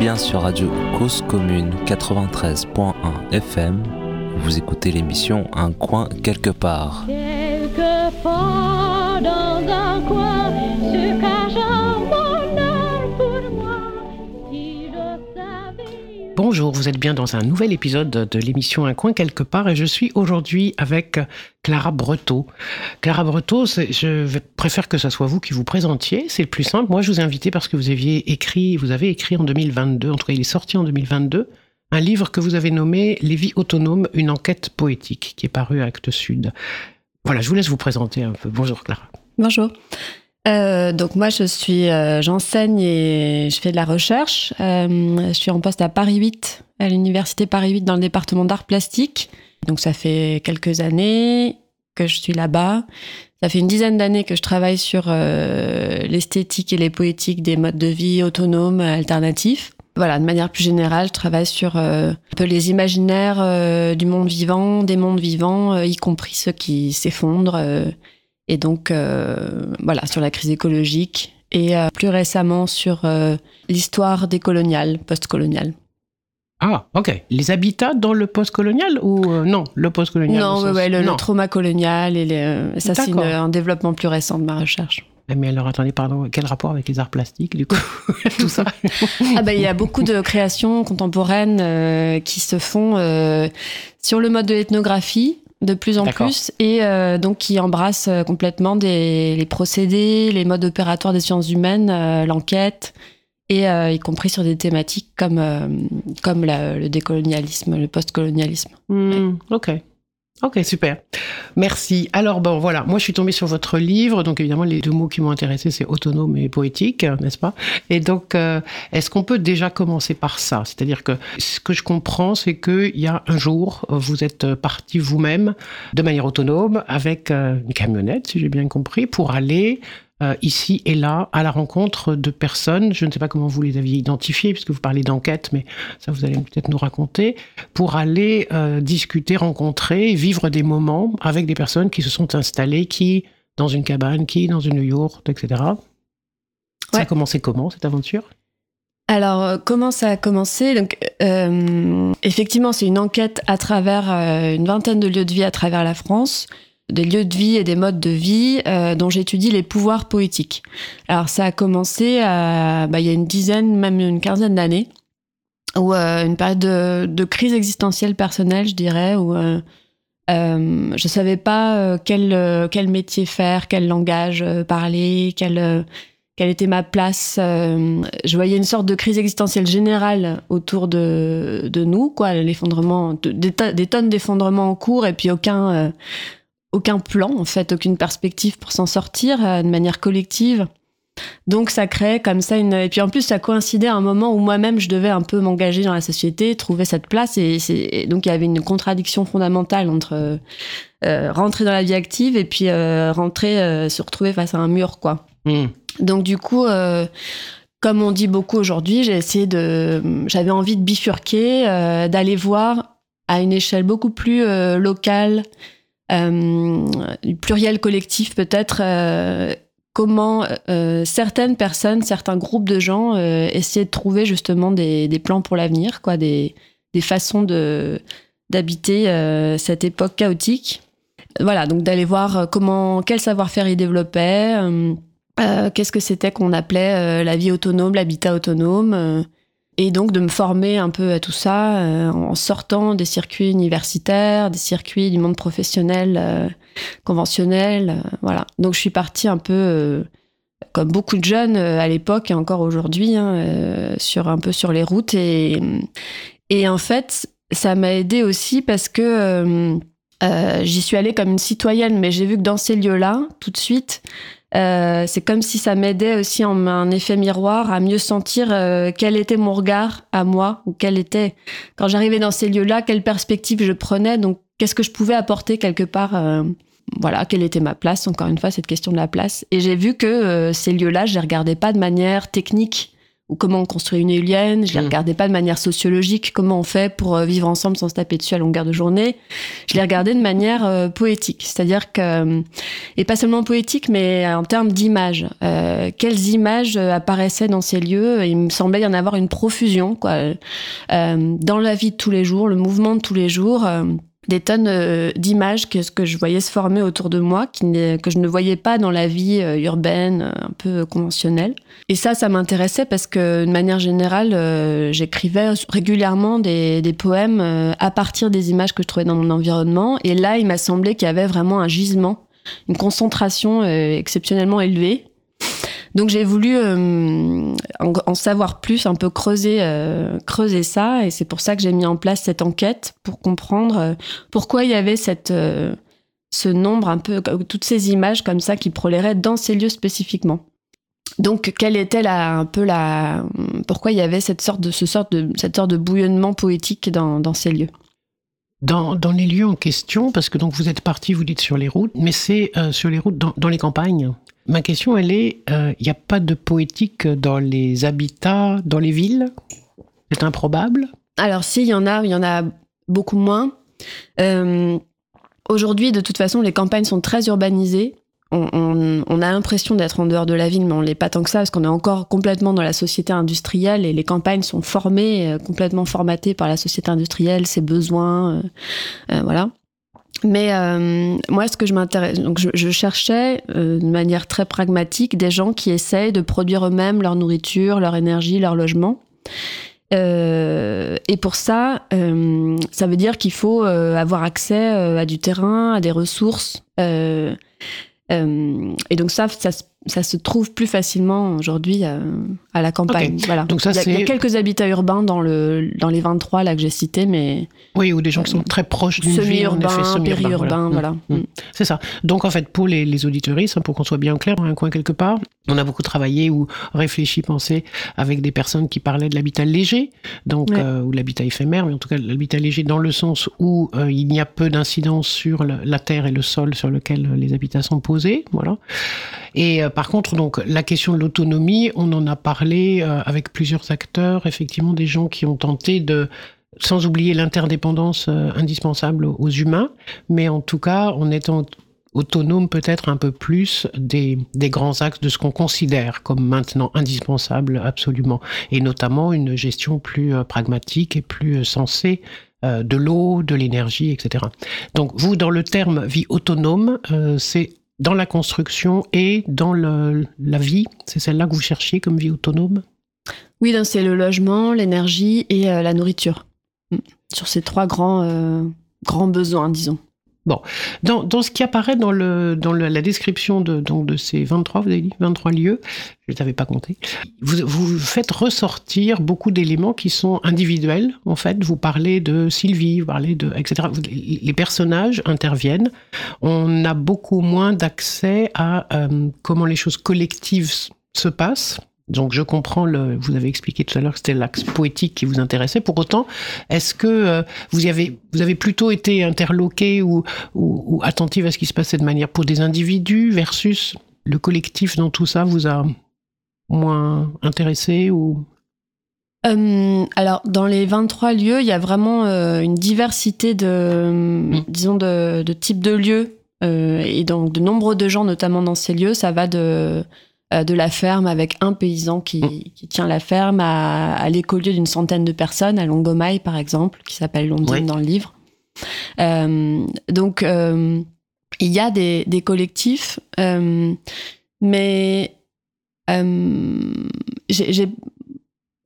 bien sur Radio Cause Commune 93.1 FM. Vous écoutez l'émission Un coin quelque part. Bonjour, vous êtes bien dans un nouvel épisode de l'émission Un coin quelque part et je suis aujourd'hui avec Clara Breteau. Clara Breteau, je préfère que ce soit vous qui vous présentiez, c'est le plus simple. Moi, je vous ai invité parce que vous aviez écrit, vous avez écrit en 2022, en tout cas il est sorti en 2022, un livre que vous avez nommé Les vies autonomes, une enquête poétique, qui est paru à Actes Sud. Voilà, je vous laisse vous présenter un peu. Bonjour Clara. Bonjour. Euh, donc moi, je suis, euh, j'enseigne et je fais de la recherche. Euh, je suis en poste à Paris 8, à l'université Paris 8 dans le département d'art plastique. Donc ça fait quelques années que je suis là-bas. Ça fait une dizaine d'années que je travaille sur l'esthétique et les poétiques des modes de vie autonomes alternatifs. Voilà, de manière plus générale, je travaille sur un peu les imaginaires du monde vivant, des mondes vivants, y compris ceux qui s'effondrent et donc, euh, voilà, sur la crise écologique et euh, plus récemment sur euh, l'histoire des coloniales, post-coloniales. Ah, ok. Les habitats dans le post-colonial ou non, le post-colonial Non, le, trauma colonial et ça, c'est un développement plus récent de ma recherche. Eh, mais alors, attendez, pardon, quel rapport avec les arts plastiques, du coup Tout ça? Ah ben, Il y a beaucoup de créations contemporaines qui se font sur le mode de l'ethnographie, de plus en plus et euh, donc qui embrasse euh, complètement les procédés, les modes opératoires des sciences humaines, euh, l'enquête et y compris sur des thématiques comme comme le décolonialisme, le postcolonialisme. Hmm, ok. Ok, super. Merci. Alors, bon, voilà, moi je suis tombée sur votre livre, donc évidemment les deux mots qui m'ont intéressé, c'est autonome et poétique, n'est-ce pas? Et donc, euh, est-ce qu'on peut déjà commencer par ça? C'est-à-dire que ce que je comprends, c'est qu'il y a un jour, vous êtes parti vous-même de manière autonome avec euh, une camionnette, si j'ai bien compris, pour aller euh, ici et là à la rencontre de personnes, je ne sais pas comment vous les aviez identifiées, puisque vous parlez d'enquête, mais ça vous allez peut-être nous raconter, pour aller euh, discuter, rencontrer, vivre des moments avec des personnes qui se sont installées, qui dans une cabane, qui dans une yourte, etc. Ça a commencé comment cette aventure? Alors, euh, comment ça a commencé? Donc, effectivement, c'est une enquête à travers une vingtaine de lieux de vie à travers la France des lieux de vie et des modes de vie euh, dont j'étudie les pouvoirs poétiques. Alors ça a commencé bah, il y a une dizaine, même une quinzaine d'années, ou euh, une période de, crise existentielle personnelle, je dirais, où euh, euh, je savais pas quel, quel métier faire, quel langage parler, quelle, quelle était ma place. je voyais une sorte de crise existentielle générale autour de, de nous, quoi, l'effondrement, des, des, tonnes d'effondrements en cours et puis aucun aucun plan, en fait, aucune perspective pour s'en sortir euh, de manière collective. Donc ça crée comme ça une... Et puis en plus, ça coïncidait à un moment où moi-même, je devais un peu m'engager dans la société, trouver cette place. Et, donc il y avait une contradiction fondamentale entre euh, rentrer dans la vie active et puis euh, rentrer, se retrouver face à un mur, quoi. Hmm. Donc du coup... comme on dit beaucoup aujourd'hui, j'ai essayé de, j'avais envie de bifurquer, d'aller voir à une échelle beaucoup plus locale, euh, pluriel collectif peut-être euh, comment euh, certaines personnes, certains groupes de gens essaient de trouver justement des, plans pour l'avenir, quoi, des, des façons de d'habiter cette époque chaotique. Voilà, donc d'aller voir comment quel savoir-faire ils développaient, qu'est-ce que c'était qu'on appelait la vie autonome, l'habitat autonome. Et donc de me former un peu à tout ça euh, en sortant des circuits universitaires, des circuits du monde professionnel euh, conventionnel. Euh, voilà. Donc je suis partie un peu, comme beaucoup de jeunes à l'époque et encore aujourd'hui, hein, sur un peu sur les routes. Et, et en fait, ça m'a aidé aussi parce que j'y suis allée comme une citoyenne, mais j'ai vu que dans ces lieux-là, tout de suite, euh, c'est comme si ça m'aidait aussi en un effet miroir à mieux sentir euh, quel était mon regard à moi ou quel était quand j'arrivais dans ces lieux-là quelle perspective je prenais. Donc qu'est-ce que je pouvais apporter quelque part euh, voilà quelle était ma place encore une fois cette question de la place. Et j'ai vu que ces lieux-là je les regardais pas de manière technique ou comment on construit une éolienne. Je les Mm. regardais pas de manière sociologique, comment on fait pour euh, vivre ensemble sans se taper dessus à longueur de journée. Je les regardais de manière euh, poétique, c'est-à-dire que euh, et pas seulement poétique, mais en termes d'images. Euh, quelles images apparaissaient dans ces lieux? Il me semblait y en avoir une profusion, quoi. Euh, dans la vie de tous les jours, le mouvement de tous les jours. Des tonnes euh, d'images que, que je voyais se former autour de moi, que je ne voyais pas dans la vie euh, urbaine, euh, un peu conventionnelle. Et ça, ça m'intéressait parce que, de manière générale, j'écrivais régulièrement des, des poèmes à partir des images que je trouvais dans mon environnement. Et là, il m'a semblé qu'il y avait vraiment un gisement, une concentration exceptionnellement élevée. Donc j'ai voulu euh, en, savoir plus, un peu creuser, euh, creuser ça, et c'est pour ça que j'ai mis en place cette enquête pour comprendre euh, pourquoi il y avait ce nombre un peu, toutes ces images comme ça qui proléraient dans ces lieux spécifiquement. Donc quelle était la, un peu la, pourquoi il y avait cette sorte de, bouillonnement poétique dans, ces lieux? Dans, les lieux en question, parce que donc vous êtes parti, vous dites sur les routes, mais c'est sur les routes dans les campagnes. Ma question, elle est, euh, il n'y a pas de poétique dans les habitats, dans les villes? C'est improbable? Alors si, il y en a, il y en a beaucoup moins. Euh, Aujourd'hui, de toute façon, les campagnes sont très urbanisées. On, a l'impression d'être en dehors de la ville, mais on l'est pas tant que ça, parce qu'on est encore complètement dans la société industrielle et les campagnes sont formées, euh, complètement formatées par la société industrielle, ses besoins, euh, euh, voilà. Mais euh, moi, ce que je m'intéresse, donc je, je cherchais euh, de manière très pragmatique des gens qui essayent de produire eux-mêmes leur nourriture, leur énergie, leur logement. Euh, et pour ça, ça veut dire qu'il faut avoir accès à du terrain, à des ressources. et donc ça, ça, se- ça se trouve plus facilement aujourd'hui euh, à la campagne. Voilà. Donc ça, il, y a, il y a c'est- quelques habitats urbains dans, le, dans les 23 là que j'ai cités, mais Oui, ou des gens qui sont très proches d'une ville, en effet, périurbains, voilà. Mm. Mm. C'est ça. Donc en fait, pour les, les auditeuristes, hein, pour qu'on soit bien clair, dans un coin quelque part, on a beaucoup travaillé ou réfléchi, pensé avec des personnes qui parlaient de l'habitat léger, donc Ouais. euh, ou l'habitat éphémère, mais en tout cas l'habitat léger dans le sens où euh, il n'y a peu d'incidence sur la terre et le sol sur lequel les habitats sont posés, voilà. Et par contre, donc la question de l'autonomie, on en a parlé euh, avec plusieurs acteurs, effectivement des gens qui ont tenté de sans oublier l'interdépendance euh, indispensable aux humains, mais en tout cas en étant autonome peut-être un peu plus des, grands axes de ce qu'on considère comme maintenant indispensable absolument, et notamment une gestion plus euh, pragmatique et plus euh, sensée euh, de l'eau, de l'énergie, etc. Donc vous, dans le terme vie autonome, euh, c'est dans la construction et dans la vie, c'est celle-là que vous cherchiez comme vie autonome? Oui, c'est le logement, l'énergie et euh, la nourriture. Mm. Sur ces trois grands, euh, grands besoins, disons. Dans, dans ce qui apparaît dans, la description de, ces 23, vous avez dit 23 lieux, je ne t'avais pas compté, vous, faites ressortir beaucoup d'éléments qui sont individuels, en fait. Vous parlez de Sylvie, vous parlez de... etc. Les personnages interviennent. On a beaucoup moins d'accès à euh, comment les choses collectives se passent. Donc je comprends, le, vous avez expliqué tout à l'heure que c'était l'axe poétique qui vous intéressait. Pour autant, est-ce que euh, vous, y avez, vous avez plutôt été interloqué ou, ou, ou attentive à ce qui se passait de manière pour des individus versus le collectif dans tout ça vous a moins intéressé ou? Euh, alors, dans les 23 lieux, il y a vraiment euh, une diversité de, disons, de, de types de lieux. Et donc, de nombreux de gens, notamment dans ces lieux, ça va de, de la ferme avec un paysan qui, qui tient la ferme à, à l'écolieu d'une centaine de personnes, à Longomaille, par exemple, qui s'appelle Ouais. dans le livre. Euh, donc, euh, il y a des, des collectifs, euh, mais euh, j'ai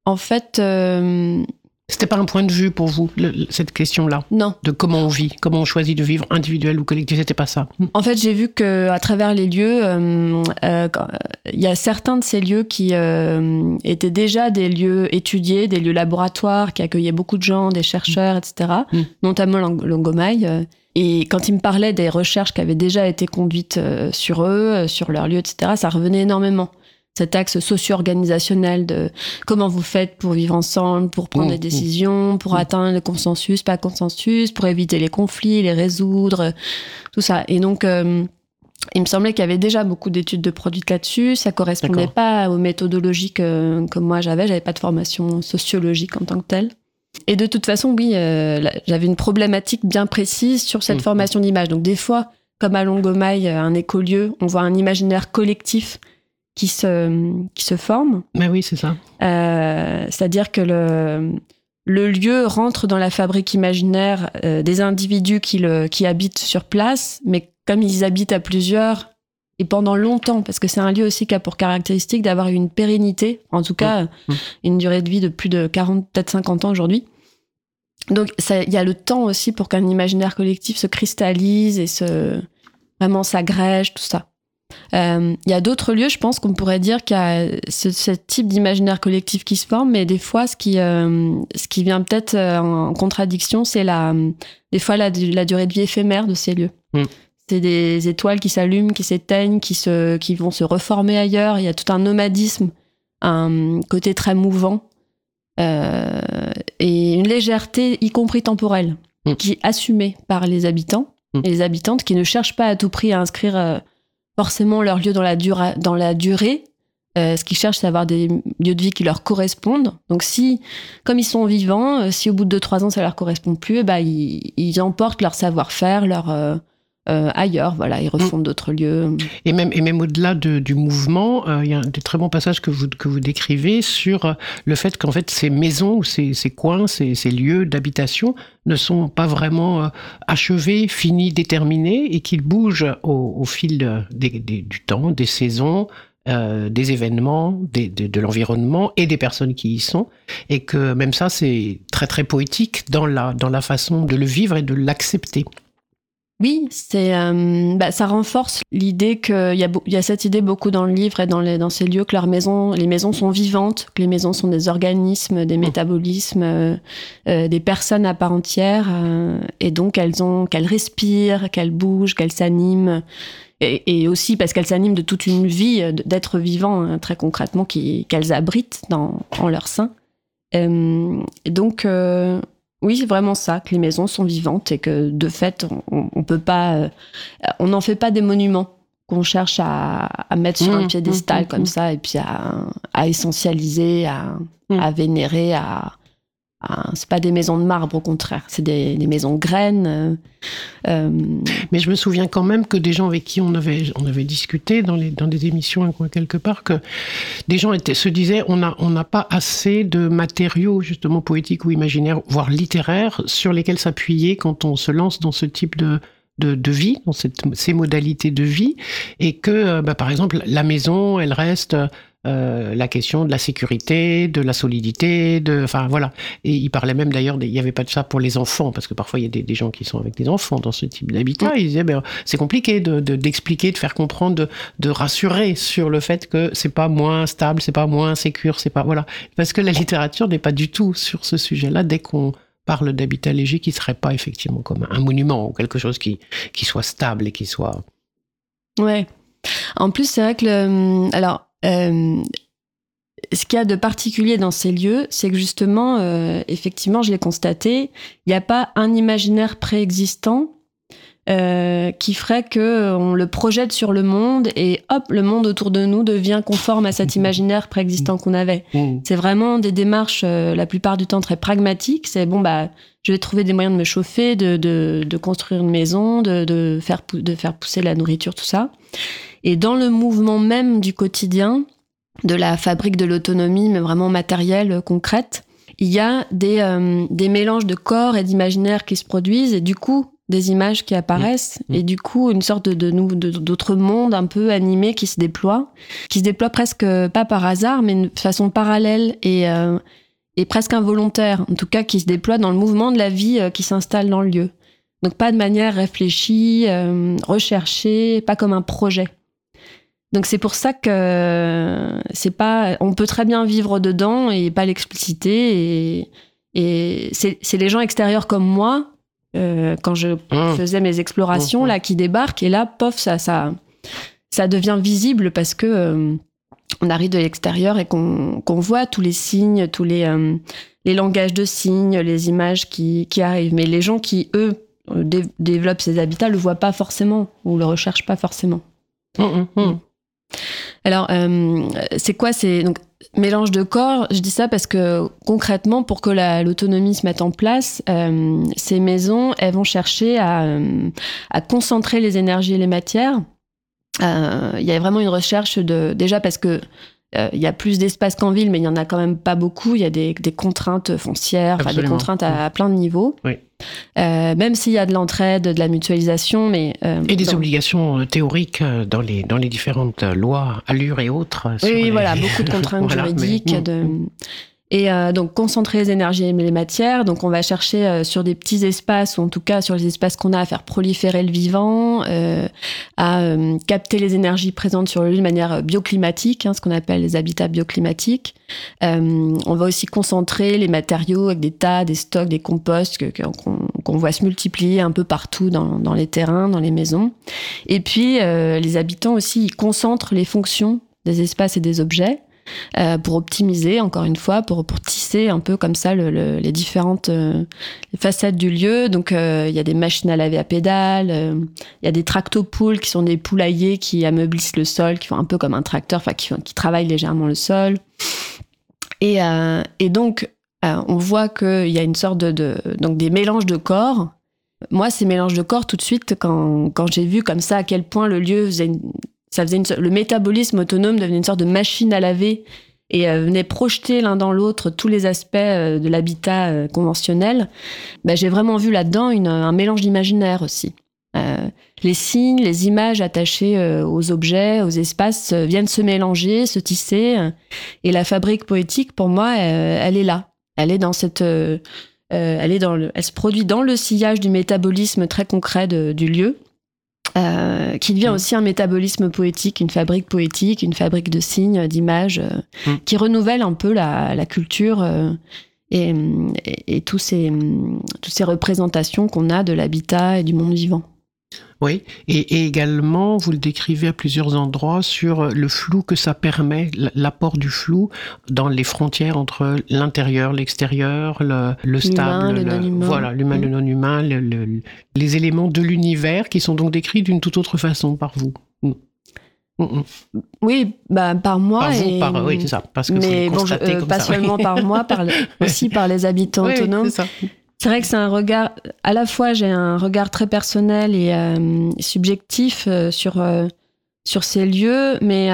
en fait, euh, c'était pas un point de vue pour vous le- cette question-là non. de comment on vit, comment on choisit de vivre individuel ou collectif, c'était pas ça. En fait, j'ai vu que à travers les lieux, euh, euh, quand- il y a certains de ces lieux qui euh, étaient déjà des lieux étudiés, des lieux laboratoires qui accueillaient beaucoup de gens, des chercheurs, etc. Mm. Notamment Lang- Longomaille. euh, Et quand ils me parlaient des recherches qui avaient déjà été conduites euh, sur eux, euh, sur leurs lieux, etc., ça revenait énormément. Cet axe socio-organisationnel de comment vous faites pour vivre ensemble, pour prendre Mm, des mm. décisions, pour Mm. atteindre le consensus, pas consensus, pour éviter les conflits, les résoudre, tout ça. Et donc, euh, il me semblait qu'il y avait déjà beaucoup d'études de produits là-dessus. Ça correspondait pas aux méthodologies que, moi j'avais. J'avais pas de formation sociologique en tant que telle. Et de toute façon, oui, euh, j'avais une problématique bien précise sur cette mmh. formation d'image. Donc des fois, comme à Longomaille, euh, un écolieu, on voit un imaginaire collectif qui se, qui se forme. Mais oui, c'est ça. Euh, c'est-à-dire que le, le lieu rentre dans la fabrique imaginaire des individus qui, le, qui habitent sur place, mais comme ils habitent à plusieurs et pendant longtemps, parce que c'est un lieu aussi qui a pour caractéristique d'avoir une pérennité, en tout cas mmh. une durée de vie de plus de 40, peut-être 50 ans aujourd'hui. Donc il y a le temps aussi pour qu'un imaginaire collectif se cristallise et se vraiment s'agrège, tout ça. Euh, il y a d'autres lieux, je pense qu'on pourrait dire qu'il y a ce, type d'imaginaire collectif qui se forme, mais des fois, ce qui, euh, ce qui vient peut-être euh, en contradiction, c'est la, des fois la, durée de vie éphémère de ces lieux. Mmh. C'est des étoiles qui s'allument, qui s'éteignent, qui, se, qui vont se reformer ailleurs. Il y a tout un nomadisme, un côté très mouvant euh, et une légèreté, y compris temporelle, mm. qui est assumée par les habitants mm. et les habitantes qui ne cherchent pas à tout prix à inscrire euh, forcément leur lieu dans la, dans la durée. Euh, ce qu'ils cherchent, c'est avoir des lieux de vie qui leur correspondent. Donc, si, comme ils sont vivants, si au bout de 2-3 ans ça leur correspond plus, eh ben, ils, ils emportent leur savoir-faire, leur, euh, ailleurs. Voilà, ils refont mm. d'autres lieux. Et même, et même au-delà du mouvement, euh, il y a des très bons passages que vous, que vous décrivez sur euh, le fait qu'en fait ces maisons ces, ces coins, ces, ces lieux d'habitation ne sont pas vraiment achevés, finis, déterminés et qu'ils bougent au, fil du temps, des saisons. des événements, de, l'environnement et des personnes qui y sont, et que même ça, c'est très très poétique dans la, dans la façon de le vivre et de l'accepter. Oui, c'est, euh, bah, ça renforce l'idée qu'il y, a, y a cette idée beaucoup dans le livre et dans, les, dans ces lieux que leurs maisons, les maisons sont vivantes, que les maisons sont des organismes, des mmh. métabolismes, euh, euh, des personnes à part entière, et donc elles ont, qu'elles respirent, qu'elles bougent, qu'elles s'animent, et, aussi parce qu'elles s'animent de toute une vie d'être vivant hein, très concrètement qu'elles abritent dans, en leur sein. et donc oui, c'est vraiment ça, que les maisons sont vivantes et que de fait, on, on peut pas, euh, on n'en fait pas des monuments qu'on cherche à, mettre sur un mmh, piédestal mmh, comme mmh, ça et puis à, essentialiser, à, à vénérer, à, c'est pas des maisons de marbre, au contraire, c'est des, maisons graines. Euh, euh, Mais je me souviens quand même que des gens avec qui on avait, on avait discuté dans, les, dans des émissions quelque part, que des gens se disaient on n'a on pas assez de matériaux justement poétiques ou imaginaires, voire littéraires, sur lesquels s'appuyer quand on se lance dans ce type de, de, vie, dans cette, ces modalités de vie, et que, euh, bah, par exemple, la maison, elle reste euh, la question de la sécurité, de la solidité, de, enfin voilà. Et il parlait même d'ailleurs, il n'y avait pas de ça pour les enfants, parce que parfois il y a des, gens qui sont avec des enfants dans ce type d'habitat. Ils disaient, ben, c'est compliqué de, d'expliquer, de, faire comprendre, de, rassurer sur le fait que c'est pas moins stable, c'est pas moins sécure, c'est pas voilà, parce que la littérature n'est pas du tout sur ce sujet-là. Dès qu'on parle d'habitat léger, qui serait pas effectivement comme un monument ou quelque chose qui qui soit stable et qui soit. Ouais. En plus, c'est vrai que le, alors euh, ce qu'il y a de particulier dans ces lieux, c'est que justement, euh, effectivement, je l'ai constaté, il n'y a pas un imaginaire préexistant euh, qui ferait que on le projette sur le monde et hop, le monde autour de nous devient conforme à cet imaginaire préexistant qu'on avait. Mmh. C'est vraiment des démarches, la plupart du temps, très pragmatiques. C'est bon, bah, je vais trouver des moyens de me chauffer, de, de, de construire une maison, de, de, faire, de faire pousser la nourriture, tout ça. Et dans le mouvement même du quotidien, de la fabrique de l'autonomie, mais vraiment matérielle, euh, concrète, il y a des, euh, des mélanges de corps et d'imaginaires qui se produisent, et du coup, des images qui apparaissent, mmh. et du coup, une sorte de, de, d'autres mondes un peu animés qui se déploient, qui se déploient presque pas par hasard, mais de façon parallèle et, euh, et presque involontaire, en tout cas qui se déploient dans le mouvement de la vie qui s'installe dans le lieu. Donc pas de manière réfléchie, recherchée, pas comme un projet. Donc c'est pour ça que c'est pas, on peut très bien vivre dedans et pas l'expliciter. Et, et c'est les gens extérieurs comme moi, euh, quand je mmh. faisais mes explorations, mmh. là, qui débarquent et là, pof, ça, ça, ça devient visible parce que euh, on arrive de l'extérieur et qu'on voit tous les signes, tous les, euh, les langages de signes, les images qui, qui arrivent. Mais les gens qui, eux, développent ces habitats le voient pas forcément ou le recherchent pas forcément. Hum, hum, Alors, euh, c'est quoi C'est donc mélange de corps. Je dis ça parce que concrètement, pour que l'autonomie se mette en place, euh, ces maisons, elles vont chercher à, euh, à, concentrer les énergies et les matières. Il y a vraiment une recherche de déjà parce que il y a plus d'espace qu'en ville, mais il n'y en a quand même pas beaucoup. Il y a des, contraintes foncières, des contraintes à, plein de niveaux. Euh, même s'il y a de l'entraide, de la mutualisation, mais euh, et des obligations théoriques dans les dans les différentes lois, allure et autres. Oui, voilà, beaucoup de contraintes juridiques. de... Et euh, donc concentrer les énergies et les matières. Donc on va chercher euh, sur des petits espaces, ou en tout cas sur les espaces qu'on a à faire proliférer le vivant, euh, à capter les énergies présentes sur le lieu de manière bioclimatique, hein, ce qu'on appelle les habitats bioclimatiques. on va aussi concentrer les matériaux avec des tas, des stocks, des composts qu'on voit se multiplier un peu partout dans, dans, les terrains, dans les maisons. Et puis les habitants aussi, ils concentrent les fonctions des espaces et des objets. Euh, pour optimiser, encore une fois, pour, pour tisser un peu comme ça le, les différentes euh, facettes du lieu. Donc, euh, il y a des machines à laver à pédales, il y a des tractopoules qui sont des poulaillers qui ameublissent le sol, qui font un peu comme un tracteur, enfin, qui, qui travaillent légèrement le sol. Et, et donc, on voit qu'il y a une sorte de, donc des mélanges de corps. Moi, ces mélanges de corps, tout de suite, quand, quand j'ai vu comme ça à quel point le lieu faisait ça faisait le métabolisme autonome devenait une sorte de machine à laver et euh, venait projeter l'un dans l'autre tous les aspects euh, de l'habitat euh, conventionnel. Bah, j'ai vraiment vu là-dedans un mélange d'imaginaire aussi. les signes, les images attachées aux objets, aux espaces viennent se mélanger, se tisser. et la fabrique poétique, pour moi, elle, est là. Elle est dans cette, elle est dans le, elle se produit dans le sillage du métabolisme très concret du lieu. Euh, qui devient mm. aussi un métabolisme poétique, une fabrique poétique, une fabrique de signes, d'images, euh, mm. qui renouvelle un peu la, la culture euh, et, et, et, tous ces, toutes ces représentations qu'on a de l'habitat et du monde vivant. Oui, et, également, vous le décrivez à plusieurs endroits sur le flou que ça permet, l'apport du flou dans les frontières entre l'intérieur, l'extérieur, le, stable, le, voilà, l'humain, le mm. non-humain, les éléments de l'univers qui sont donc décrits d'une toute autre façon par vous. Mm. Mm, oui, bah, par moi. Par vous, par, oui, c'est ça. Parce que mais bon, euh, pas seulement par moi, par aussi par les habitants autonomes. Ça. C'est vrai que c'est un regard, à la fois j'ai un regard très personnel et euh, subjectif euh, sur, euh, sur ces lieux, mais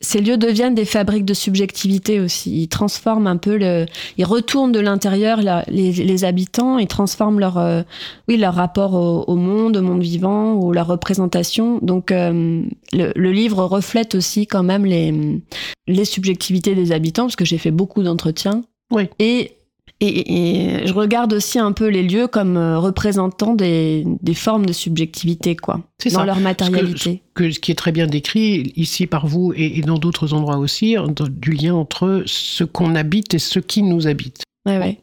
ces lieux deviennent des fabriques de subjectivité aussi. Ils transforment un peu, le, ils retournent de l'intérieur les, les, habitants, ils transforment leur, oui, leur rapport au, monde, au monde vivant, ou leur représentation. Donc le, le, livre reflète aussi quand même les, les subjectivités des habitants, parce que j'ai fait beaucoup d'entretiens. Oui. Et et, je regarde aussi un peu les lieux comme euh, représentants des, formes de subjectivité, quoi, dans leur matérialité. Ce, ce qui est très bien décrit ici par vous et, dans d'autres endroits aussi, du lien entre ce qu'on habite et ce qui nous habite. Ouais, ouais.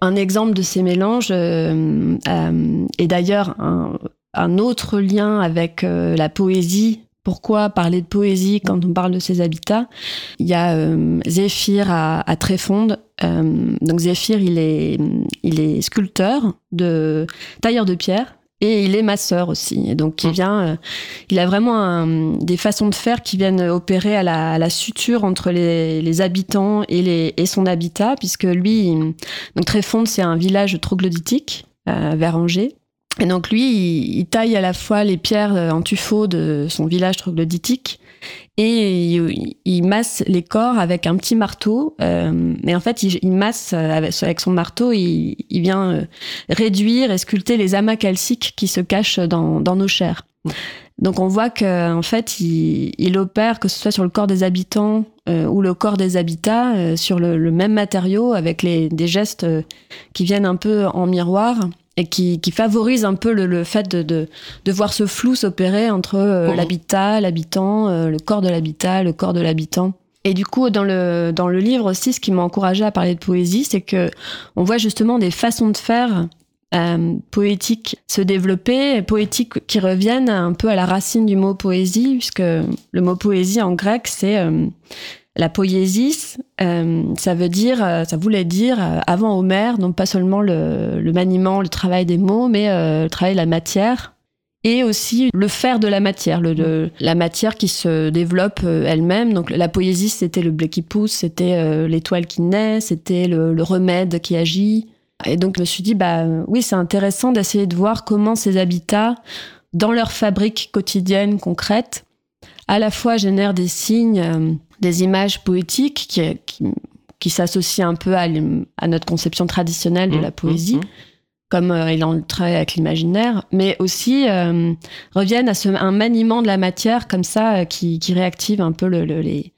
Un exemple de ces mélanges, euh, euh, et d'ailleurs un, un, autre lien avec la poésie pourquoi parler de poésie quand on parle de ces habitats? Il y a euh, Zéphyr à, à Tréfonde. Euh, donc Zéphyr, il est, il est sculpteur, de tailleur de pierre, et il est masseur aussi. Et donc il mmh. vient, euh, il a vraiment des façons de faire qui viennent opérer à la, à la suture entre les, les, habitants et, les, et son habitat, puisque lui, donc Tréfonde, c'est un village troglodytique vers Angers. Et donc lui, il, taille à la fois les pierres euh, en tuffeau de son village troglodytique et il, masse les corps avec un petit marteau. Euh, en fait, il, masse avec, son marteau, il, vient euh, réduire et sculpter les amas calciques qui se cachent dans, nos chairs. Donc on voit qu'en fait, il, opère, que ce soit sur le corps des habitants ou le corps des habitats, sur le, même matériau, avec des gestes qui viennent un peu en miroir et qui, qui, favorise un peu le, le fait de, de, de, voir ce flou s'opérer entre euh, l'habitat, l'habitant, euh, le corps de l'habitat, le corps de l'habitant. Et du coup, dans le, dans le livre aussi, ce qui m'a encouragé à parler de poésie, c'est que on voit justement des façons de faire euh, poétiques se développer, poétiques qui reviennent un peu à la racine du mot poésie, puisque le mot poésie en grec, c'est euh, la poésie, euh, ça veut dire, euh, ça voulait dire euh, avant Homère, non pas seulement le, maniement, le travail des mots, mais le travail de la matière. et aussi le faire de la matière, le, la matière qui se développe elle-même. Donc la poésie, c'était le blé qui pousse, c'était l'étoile qui naît, c'était le, remède qui agit. Et donc je me suis dit, bah oui, c'est intéressant d'essayer de voir comment ces habitats, dans leur fabrique quotidienne concrète, à la fois génèrent des signes, euh, des images poétiques qui, qui, qui s'associent un peu à, à, notre conception traditionnelle de mmh, la poésie. Mmh, mmh comme euh, il en travaille avec l'imaginaire, mais aussi euh, reviennent à ce, un maniement de la matière comme ça euh, qui, réactive un peu le, les,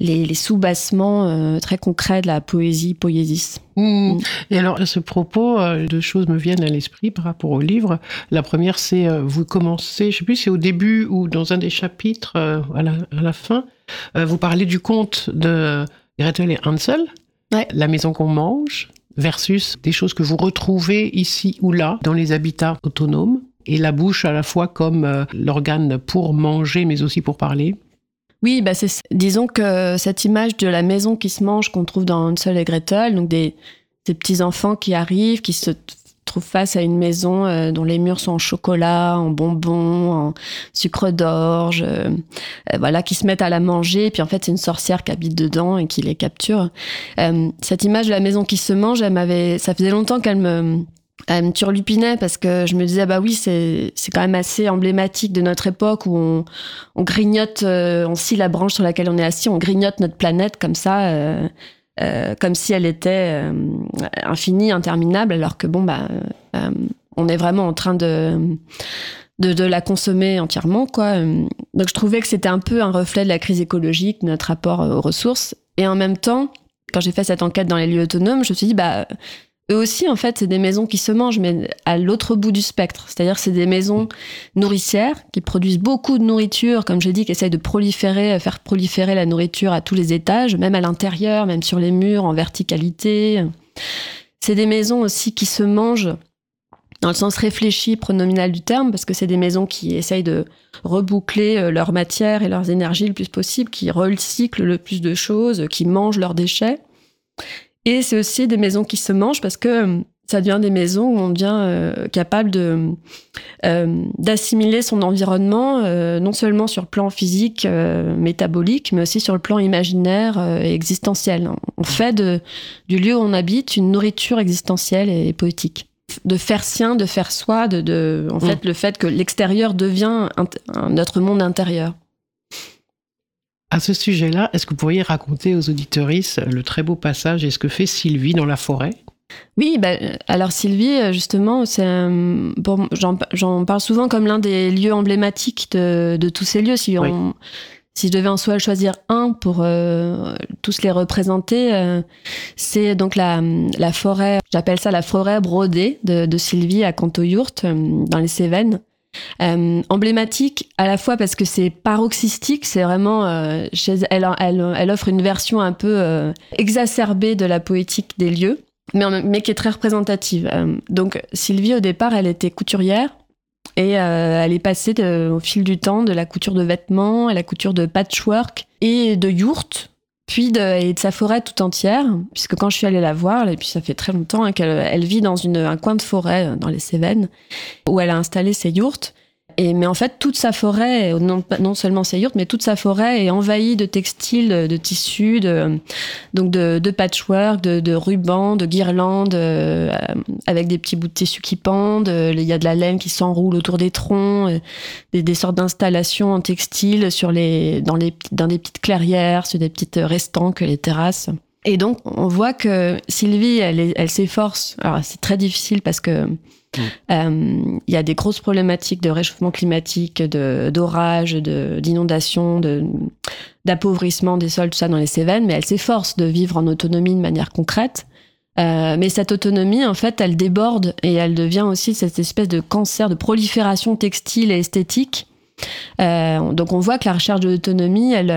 les, sous-bassements très concrets de la poésie poésis. Mmh. Mmh. Et alors, à ce propos, deux choses me viennent à l'esprit par rapport au livre. La première, c'est vous commencez, je sais plus, c'est au début ou dans un des chapitres à la, à, la, fin, vous parlez du conte de Gretel et Hansel, la maison qu'on mange versus des choses que vous retrouvez ici ou là dans les habitats autonomes et la bouche à la fois comme euh, l'organe pour manger mais aussi pour parler. Oui, bah c'est, disons que cette image de la maison qui se mange qu'on trouve dans Hansel et Gretel, donc des, des petits enfants qui arrivent, qui se trouve face à une maison euh, dont les murs sont en chocolat, en bonbons, en sucre d'orge, euh, euh, voilà, qui se mettent à la manger. Et puis en fait, c'est une sorcière qui habite dedans et qui les capture. cette image de la maison qui se mange, elle m'avait, ça faisait longtemps qu'elle me, elle me turlupinait parce que je me disais bah oui c'est quand même assez emblématique de notre époque où on, grignote on scie la branche sur laquelle on est assis on grignote notre planète comme ça euh, comme si elle était euh, infinie, interminable, alors que bon, bah, euh, on est vraiment en train de, de, la consommer entièrement, quoi. Donc je trouvais que c'était un peu un reflet de la crise écologique, de notre rapport aux ressources. Et en même temps, quand j'ai fait cette enquête dans les lieux autonomes, je me suis dit, bah, eux aussi, en fait, c'est des maisons qui se mangent, mais à l'autre bout du spectre. C'est-à-dire, c'est des maisons nourricières qui produisent beaucoup de nourriture, comme j'ai dit, qui essayent de proliférer, faire proliférer la nourriture à tous les étages, même à l'intérieur, même sur les murs, en verticalité. C'est des maisons aussi qui se mangent dans le sens réfléchi, pronominal du terme, parce que c'est des maisons qui essayent de reboucler euh, leur matière et leurs énergies le plus possible, qui recyclent le plus de choses, qui mangent leurs déchets. Et c'est aussi des maisons qui se mangent parce que euh, ça devient des maisons où on devient euh, capable de euh, d'assimiler son environnement non seulement sur le plan physique métabolique mais aussi sur le plan imaginaire et existentiel. On fait de, du lieu où on habite une nourriture existentielle et poétique. De faire sien de faire soi de, de en fait mm. le fait que l'extérieur devient notre monde intérieur à ce sujet-là, est-ce que vous pourriez raconter aux auditorices le très beau passage et ce que fait Sylvie dans la forêt? Oui, bah, alors Sylvie, justement, c'est bon, j'en parle souvent comme l'un des lieux emblématiques de, tous ces lieux. Si, si je devais en soi choisir un pour euh, tous les représenter, euh, c'est donc la, la forêt, j'appelle ça la forêt brodée de, de Sylvie à Cantoyourt, euh, dans les Cévennes. Euh, emblématique à la fois parce que c'est paroxystique, c'est vraiment euh, chez elle, elle, offre une version un peu euh, exacerbée de la poétique des lieux, mais, mais qui est très représentative. donc Sylvie au départ, elle était couturière et elle est passée au fil du temps de la couture de vêtements à la couture de patchwork et de yourtes puis de, et de sa forêt tout entière, puisque quand je suis allée la voir, et puis ça fait très longtemps hein, qu'elle elle vit dans une, un coin de forêt euh, dans les Cévennes, où elle a installé ses yourtes, et, mais en fait, toute sa forêt, non, seulement ses yurts, mais toute sa forêt est envahie de textiles, de, tissus, de, donc de, de patchwork, de, de, rubans, de guirlandes, euh, avec des petits bouts de tissu qui pendent. Il y a de la laine qui s'enroule autour des troncs, euh, des, des, sortes d'installations en textile sur les, dans, les, dans des petites clairières, sur des petites restants que les terrasses. Et donc, on voit que Sylvie, elle, elle s'efforce. Alors, c'est très difficile parce que Euh, il y a des grosses problématiques de réchauffement climatique, d'orage, d'inondation, d'appauvrissement des sols, tout ça dans les Cévennes, mais elle s'efforce de vivre en autonomie de manière concrète. Euh, mais cette autonomie, en fait, elle déborde et elle devient aussi cette espèce de cancer de prolifération textile et esthétique. Euh, donc on voit que la recherche de l'autonomie, elle,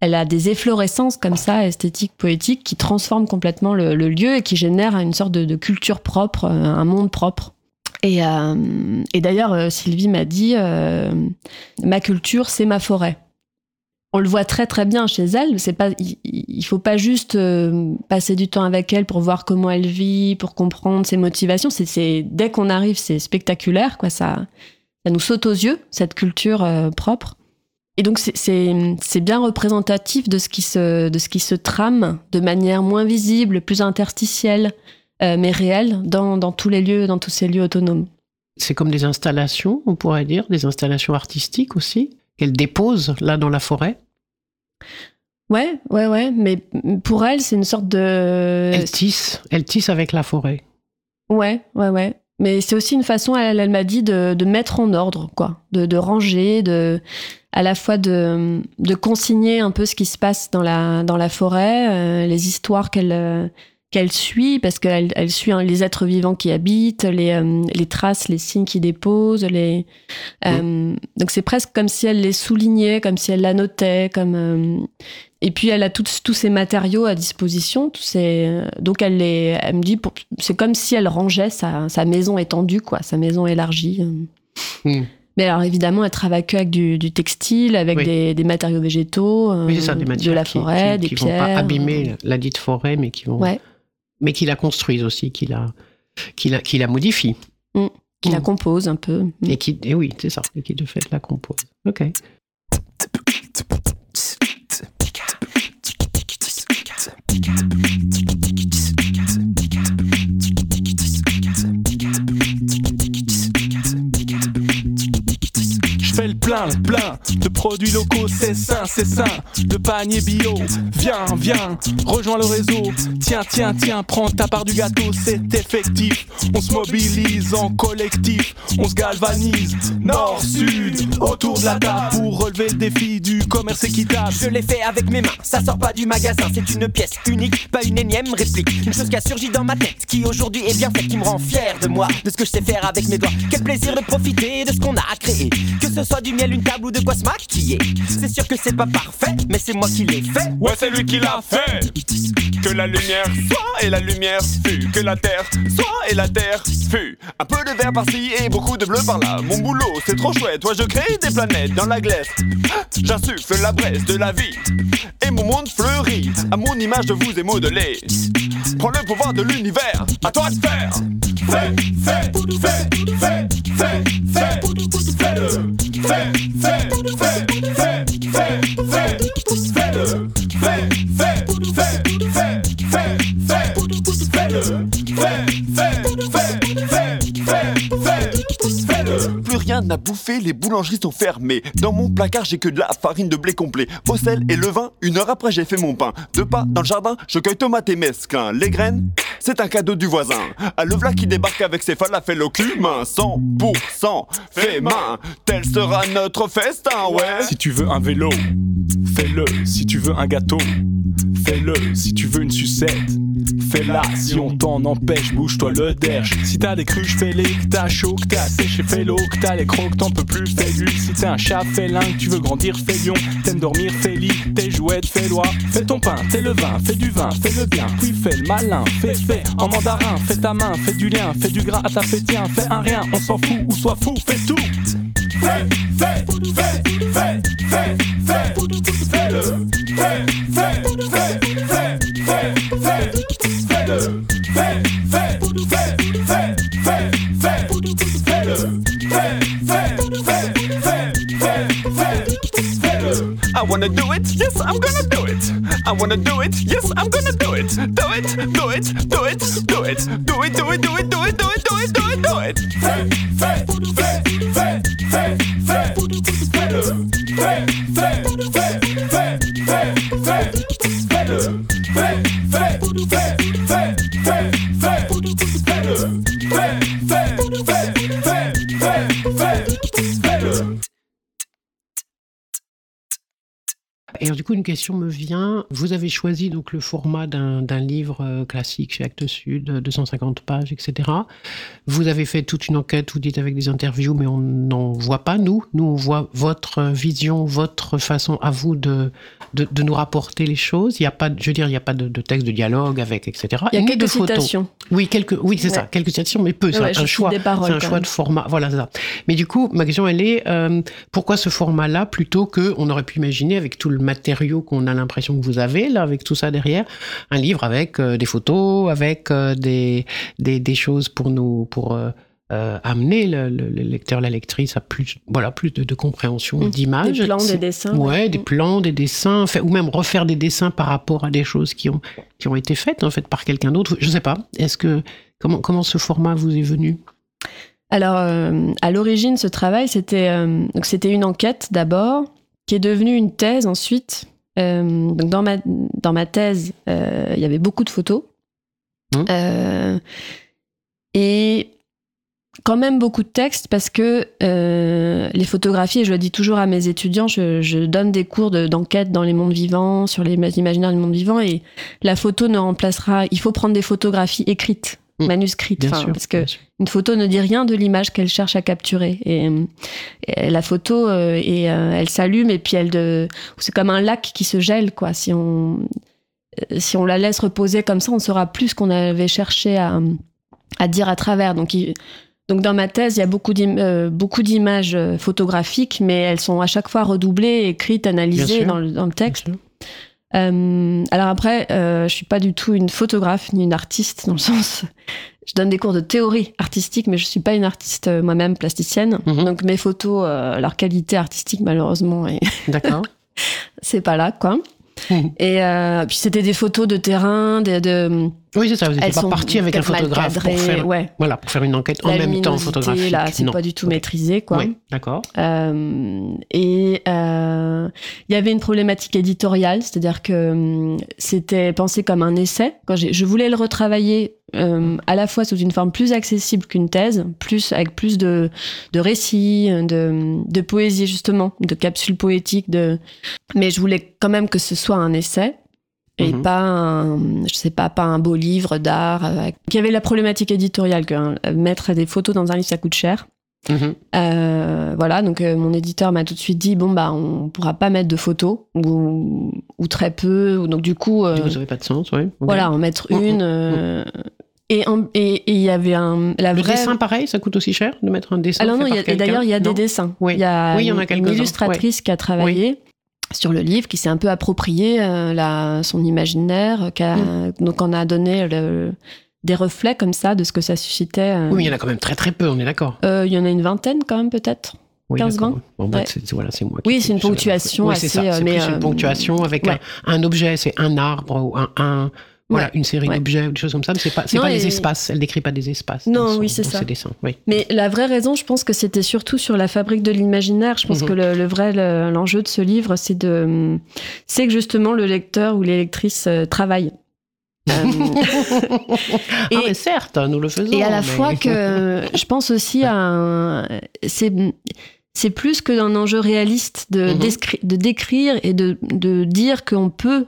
elle a des efflorescences comme ça, esthétiques, poétiques, qui transforment complètement le, lieu et qui génèrent une sorte de, culture propre, euh, un monde propre. Et, euh, d'ailleurs, euh, Sylvie m'a dit, ma culture, c'est ma forêt. On le voit très très bien chez elle. C'est pas, il, il, faut pas juste passer du temps avec elle pour voir comment elle vit, pour comprendre ses motivations. C'est, dès qu'on arrive, c'est spectaculaire, quoi. Ça, elle nous saute aux yeux, cette culture propre. Et donc c'est bien représentatif de ce, qui se, de ce qui se trame de manière moins visible, plus interstitielle, euh, mais réelle dans, dans, tous les lieux, dans tous ces lieux autonomes. C'est comme des installations, on pourrait dire, des installations artistiques aussi, qu'elle dépose là dans la forêt. Ouais, ouais, ouais, mais pour elle, c'est une sorte de. Elle tisse, elle tisse avec la forêt. Ouais, ouais, ouais. Mais c'est aussi une façon, elle, elle m'a dit, de, de, mettre en ordre, quoi, de, de, ranger, de, à la fois de, de consigner un peu ce qui se passe dans la, dans la forêt, euh, les histoires qu'elle euh, qu'elle suit, parce qu'elle elle suit hein, les êtres vivants qui habitent, les, euh, les traces, les signes qui déposent. Les, Donc c'est presque comme si elle les soulignait, comme si elle la notait, comme et puis elle a tous ces matériaux à disposition, tous ces... donc elle, les, elle me dit, c'est comme si elle rangeait sa, sa, maison étendue, quoi, sa maison élargie. Hmm. Mais alors évidemment, elle travaille que avec du, du textile, avec des, des, matériaux végétaux, euh, de la forêt, des qui pierres. Vont pas abîmer la dite forêt, mais qui vont, ouais. mais qui la construisent aussi, qui la, qui la, qui la modifient. Hmm. Qui la hmm. compose un peu. Et qui, et oui, c'est ça, et qui de fait la compose. Ok. Plein, plein de produits locaux, c'est sain, c'est sain, de paniers bio. Viens, viens, rejoins le réseau. Tiens, tiens, tiens, prends ta part du gâteau, c'est effectif. On se mobilise en collectif, on se galvanise, nord, sud, autour de la table pour relever le défi du commerce équitable. Je l'ai fait avec mes mains, ça sort pas du magasin, c'est une pièce unique, pas une énième réplique. Une chose qui a surgi dans ma tête, qui aujourd'hui est bien faite, qui me rend fier de moi, de ce que je sais faire avec mes doigts. Quel plaisir de profiter de ce qu'on a créé, que ce soit du miel, une table ou de quoi se maquiller. C'est sûr que c'est pas parfait, mais c'est moi qui l'ai fait. Ouais, c'est lui qui l'a fait. Que la lumière soit et la lumière fut. Que la terre soit et la terre fut. Un peu de vert par-ci et beaucoup de bleu par-là. Mon boulot, c'est trop chouette. Toi, je crée des planètes dans la glace. J'insuffle la braise de la vie. Et mon monde fleurit. À mon image de vous est modelé. Prends le pouvoir de l'univers. À toi de faire. Fais, fais, fais, fais, fais, fais. Fais. Fais, fais, fais, fais, fais, Plus rien n'a bouffé, les boulangeries sont fermées. Dans mon placard, j'ai que de la farine de blé complet. Au sel et le vin, une heure après, j'ai fait mon pain. De pas dans le jardin, je cueille tomates et mesclin. Les graines, c'est un cadeau du voisin. À le v'là qui débarque avec ses falafels au cumin. 100% fait main, tel sera notre festin, ouais. Si tu veux un vélo, fais-le. Si tu veux un gâteau, fais-le. Si tu veux une sucette, fais-la. Si on t'en empêche, bouge-toi le derche. Si t'as des cruches, fais-les. Que t'as chaud, que t'as séché, fais-l'eau. Que t'as les crocs, t'en peux plus, fais-lui. Si t'es un chat félin, que tu veux grandir, fais lion. T'aimes dormir, fais lit. T'es jouette, fais loi. Fais ton pain, t'es le vin, fais du vin, fais le bien. Puis fais le malin, fais, fais. En mandarin, fais ta main, fais du lien, fais du gras à ta tiens, fais un rien, on s'en fout, ou sois fou, fais tout. Fais, fais, fais, fais, fais, fais. Fais, fais, fais, fais, fais, fais, I wanna do it, yes, I'm gonna do it. I wanna do it, yes, I'm gonna do it. Do it, do it, do it, do it, do it, do it, do it, do it, do it, do it, do it, do it. Fais, fais, fais, fais, fais, Et alors, du coup, une question me vient. Vous avez choisi donc le format d'un livre euh, classique chez Actes Sud, 250 pages, etc. Vous avez fait toute une enquête, vous dites avec des interviews, mais on n'en voit pas, nous. Nous, on voit votre vision, votre façon à vous de, de, de nous rapporter les choses. Il n'y a pas, je veux dire, il n'y a pas de, de, texte de dialogue avec, etc. Il y a ni quelques de photos. citations. Oui, quelques, oui, c'est Ouais. ça, quelques citations, mais peu. C'est Ouais, un cite choix, paroles, c'est un choix même. de format. Voilà, c'est ça. Mais du coup, ma question, elle est euh, pourquoi ce format-là plutôt que on aurait pu imaginer avec tout le qu'on a l'impression que vous avez là, avec tout ça derrière, un livre avec euh, des photos, avec euh, des, des des choses pour nous pour euh, euh, amener le, le- le lecteur, la lectrice à plus, voilà, plus de, de compréhension, Mm. d'images. Des plans, des dessins. Ouais, des plans, des dessins, fait- ou même refaire des dessins par rapport à des choses qui ont, qui ont été faites en fait par quelqu'un d'autre. Je sais pas. Est-ce que comment comment ce format vous est venu? Alors, euh, à l'origine, ce travail, c'était euh, donc c'était une enquête d'abord, qui est devenue une thèse ensuite. Euh, donc dans ma dans ma thèse, euh, il y avait beaucoup de photos Mmh. Euh, et quand même beaucoup de textes parce que les photographies, et je le dis toujours à mes étudiants, je, je donne des cours de- d'enquête dans les mondes vivants, sur les imaginaires du monde vivant, et la photo ne remplacera. Il faut prendre des photographies écrites, Mmh. manuscrites, Bien sûr. parce que bien sûr. une photo ne dit rien de l'image qu'elle cherche à capturer. Et, euh, et la photo, euh, et, euh, elle s'allume et puis elle de, c'est comme un lac qui se gèle, quoi. Si on, euh, si on la laisse reposer comme ça, on saura plus ce qu'on avait cherché à, à dire à travers. Donc, il- donc dans ma thèse, il y a beaucoup d'im- euh, beaucoup d'images euh, photographiques, mais elles sont à chaque fois redoublées, écrites, analysées dans le, dans le texte. Bien sûr. Euh, alors après, euh, je suis pas du tout une photographe ni une artiste dans le sens. Je donne des cours de théorie artistique, mais je suis pas une artiste euh, moi-même plasticienne. Mhm. Donc mes photos, euh, leur qualité artistique malheureusement, et D'accord. c'est pas là quoi. Mhm. Et euh, puis c'était des photos de terrain, de, de Oui, c'est ça. Vous n'êtes elles pas sont parti avec un photographe pour faire, ouais. voilà, pour faire une enquête en même temps photographique. là, c'est pas du tout maîtrisé quoi. Oui, d'accord. Euh, et euh, il y avait une problématique éditoriale, c'est-à-dire que hum, c'était pensé comme un essai. Quand je voulais le retravailler euh, à la fois sous une forme plus accessible qu'une thèse, plus avec plus de, de récits, de, de poésie justement, de capsules poétiques. De... Mais je voulais quand même que ce soit un essai. Et Mhm. pas un, je sais pas, pas un beau livre d'art. euh, qui avait la problématique éditoriale que hein, mettre des photos dans un livre ça coûte cher. Mhm. Euh, voilà, donc euh, mon éditeur m'a tout de suite dit bon bah on pourra pas mettre de photos ou, ou très peu, ou donc du coup euh, n'avait pas de sens, oui. Voilà en mettre Mhm, une. euh, et il y avait un la Le vraie. dessin, pareil, ça coûte aussi cher de mettre un dessin. Alors non, fait il y par a- et d'ailleurs il y a des Non dessins. Oui. Il y a Oui, il y en a une- illustratrice qui a travaillé. Sur le livre, qui s'est un peu approprié euh, la, son imaginaire, qui a- Mm. donc on a donné le- des reflets comme ça de ce que ça suscitait. euh. Oui, mais il y en a quand même très très peu, on est d'accord. Euh, il y en a une vingtaine quand même peut-être. Oui, 15, d'accord. 20. Bon, bah, Ouais. c'est- voilà, c'est moi. Oui, c'est une ponctuation Oui, c'est ça. assez, euh, C'est mais, plus euh, une ponctuation avec ouais. un, un objet, c'est un arbre ou un, un- voilà, Ouais. une série Ouais. d'objets ou des choses comme ça. Mais c'est pas, c'est Non, pas les espaces. Elle décrit pas des espaces. Non, son- oui, c'est ça. ses dessins. Oui. Mais la vraie raison, je pense que c'était surtout sur la fabrique de l'imaginaire. Je pense Mhm. que le, le vrai le- l'enjeu de ce livre, c'est de, c'est que justement le lecteur ou les lectrices euh, travaillent. Euh, ah, Et- mais certes, nous le faisons. et à la mais- fois que je pense aussi à un, c'est c'est plus que d'un enjeu réaliste de, descri- de décrire et de, de dire qu'on peut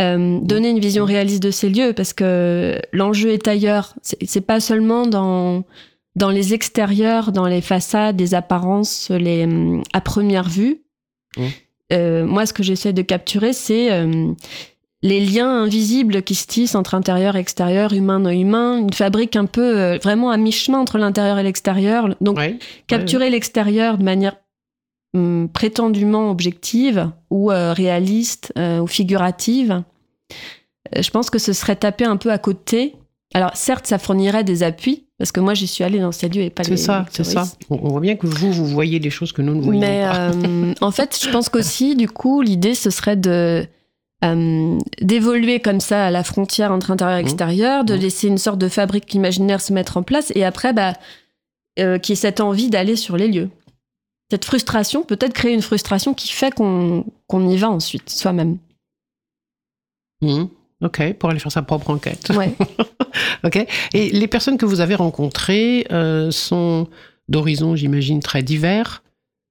euh, donner une vision réaliste de ces lieux parce que l'enjeu est ailleurs. C'est pas seulement dans dans les extérieurs, dans les façades, les apparences, les à première vue. Mhm. Euh, moi, ce que j'essaie de capturer, c'est euh, les liens invisibles qui se tissent entre intérieur et extérieur, humain non humain, une fabrique un peu euh, vraiment à mi-chemin entre l'intérieur et l'extérieur. Donc, Ouais. capturer l'extérieur de manière prétendument objective ou euh, réaliste euh, ou figurative, euh, je pense que ce serait taper un peu à côté. Alors, certes, ça fournirait des appuis, parce que moi, j'y suis allée dans ces lieux et pas C'est les ça, c'est ça. touristes. On, on voit bien que vous, vous voyez des choses que nous ne voyons Mais pas. euh, en fait, je pense qu'aussi, du coup, l'idée, ce serait de euh, d'évoluer comme ça à la frontière entre intérieur et Mmh. extérieur, de Mmh. laisser une sorte de fabrique imaginaire se mettre en place, et après, bah, euh, qui est cette envie d'aller sur les lieux. Cette frustration, peut-être créer une frustration qui fait qu'on y va ensuite, soi-même. Mhm. Ok, pour aller faire sa propre enquête. Ouais. Ok. Et les personnes que vous avez rencontrées euh, sont d'horizons, j'imagine, très divers,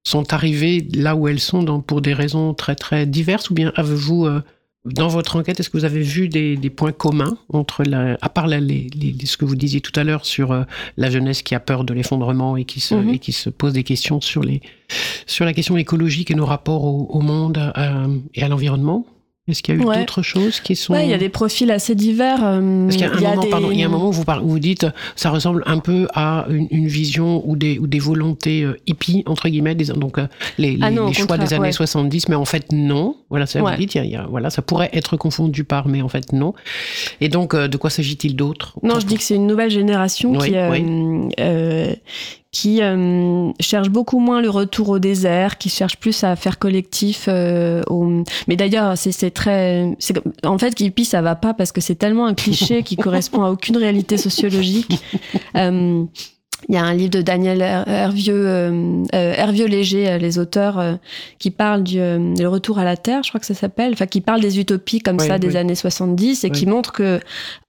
sont arrivées là où elles sont dans, pour des raisons très très diverses, ou bien avez-vous, euh, dans votre enquête, est-ce que vous avez vu des, des points communs entre, la, à part la- les, les- ce que vous disiez tout à l'heure sur euh, la jeunesse qui a peur de l'effondrement et qui se, Mhm. et qui se pose des questions sur les sur la question écologique et nos rapports au, au monde euh, et à l'environnement? Est-ce qu'il y a eu Ouais. d'autres choses qui sont... Ouais, il y a des profils assez divers. euh, Parce qu'il y a un il y a moment, des- pardon, il y a un moment où vous, parlez- où vous dites, ça ressemble un peu à une, une vision ou des, ou des volontés euh, hippies, entre guillemets, des, donc euh, les, Ah les- non, au les choix des années ouais. 70, mais en fait non. Voilà, ça Ouais. vous dites, il y a- il y a- voilà, ça pourrait être confondu par, mais en fait non. Et donc, euh, de quoi s'agit-il d'autre Non, je dis que c'est une nouvelle génération Oui, qui, euh, oui. euh, qui euh, cherche beaucoup moins le retour au désert, qui cherche plus à faire collectif. euh, au... Mais d'ailleurs, c'est très. En fait, hippie, ça va pas parce que c'est tellement un cliché qui correspond à aucune réalité sociologique. Euh, il y a un livre de Daniel Her- Hervieux, euh, euh, Hervieux Léger, euh, les auteurs, euh, qui parlent du euh, le retour à la Terre, je crois que ça s'appelle, enfin qui parlent des utopies comme Oui, ça des oui. années 70 et qui Oui. montrent que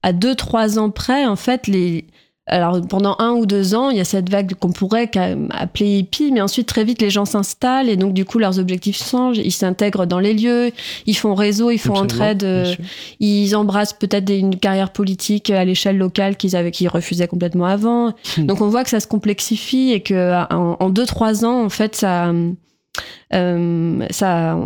à deux trois ans près, en fait, les alors pendant un ou deux ans, il y a cette vague qu'on pourrait appeler hippie, mais ensuite très vite les gens s'installent et donc du coup leurs objectifs changent, ils s'intègrent dans les lieux, ils font réseau, ils font Absolument, entraide, euh, ils embrassent peut-être une carrière politique à l'échelle locale qu'ils avaient, qu'ils refusaient complètement avant. Hmm. Donc on voit que ça se complexifie et que en, en deux trois ans, en fait, ça, euh, ça,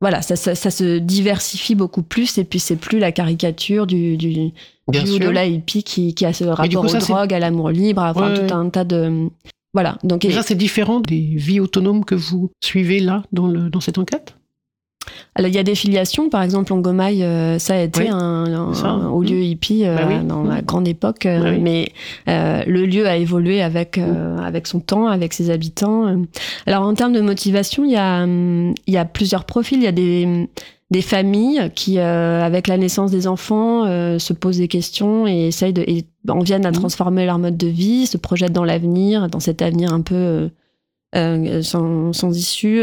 voilà, ça, ça, ça se diversifie beaucoup plus et puis c'est plus la caricature du, du, Bien du ou de la hippie qui, qui a ce rapport coup, aux drogues, à l'amour libre, à enfin, Ouais, tout ouais. un tas de voilà. Donc Et ça, c'est différent des vies autonomes que vous suivez là, dans, le, dans cette enquête? Alors, il y a des filiations, par exemple, Longomaille, euh, ça a été Oui, un, un- ça. un haut lieu hippie euh, Bah oui. dans la grande époque, euh, Bah mais euh, le lieu a évolué avec, euh, avec son temps, avec ses habitants. Alors, en termes de motivation, il y a, il y a plusieurs profils. Il y a des, des familles qui, avec la naissance des enfants, se posent des questions et essayent de, et en viennent à transformer leur mode de vie, se projettent dans l'avenir, dans cet avenir un peu sans, sans issue.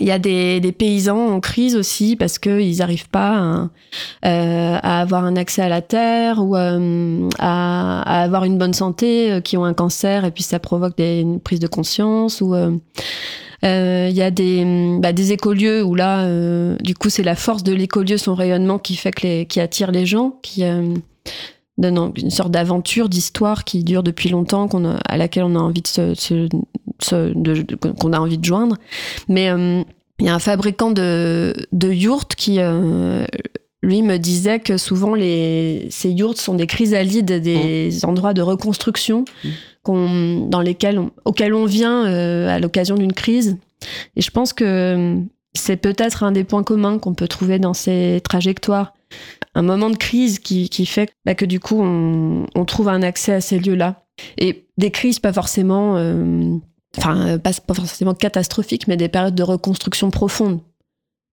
Il y a des, des paysans en crise aussi parce qu'ils n'arrivent pas à, euh, à avoir un accès à la terre ou euh, à, à avoir une bonne santé, euh, qui ont un cancer et puis ça provoque des, une prise de conscience. Ou euh, euh, il y a des, bah, des écolieux où là, euh, du coup, c'est la force de l'écolieu, son rayonnement qui fait que les, qui attire les gens, qui une sorte d'aventure, d'histoire qui dure depuis longtemps, qu'on a- à laquelle on a envie de se, se- se- de- de- qu'on a envie de joindre. Mais euh, il y a un fabricant de, de yourtes qui, euh, lui, me disait que souvent les, ces yourtes sont des chrysalides, des endroits de reconstruction Mm. qu'on- dans lesquels on, auxquels on vient euh, à l'occasion d'une crise. Et je pense que c'est peut-être un des points communs qu'on peut trouver dans ces trajectoires. Un moment de crise qui, qui fait bah, que du coup, on, on trouve un accès à ces lieux-là. Et des crises pas forcément, euh, enfin, euh, pas, pas forcément catastrophiques, mais des périodes de reconstruction profonde.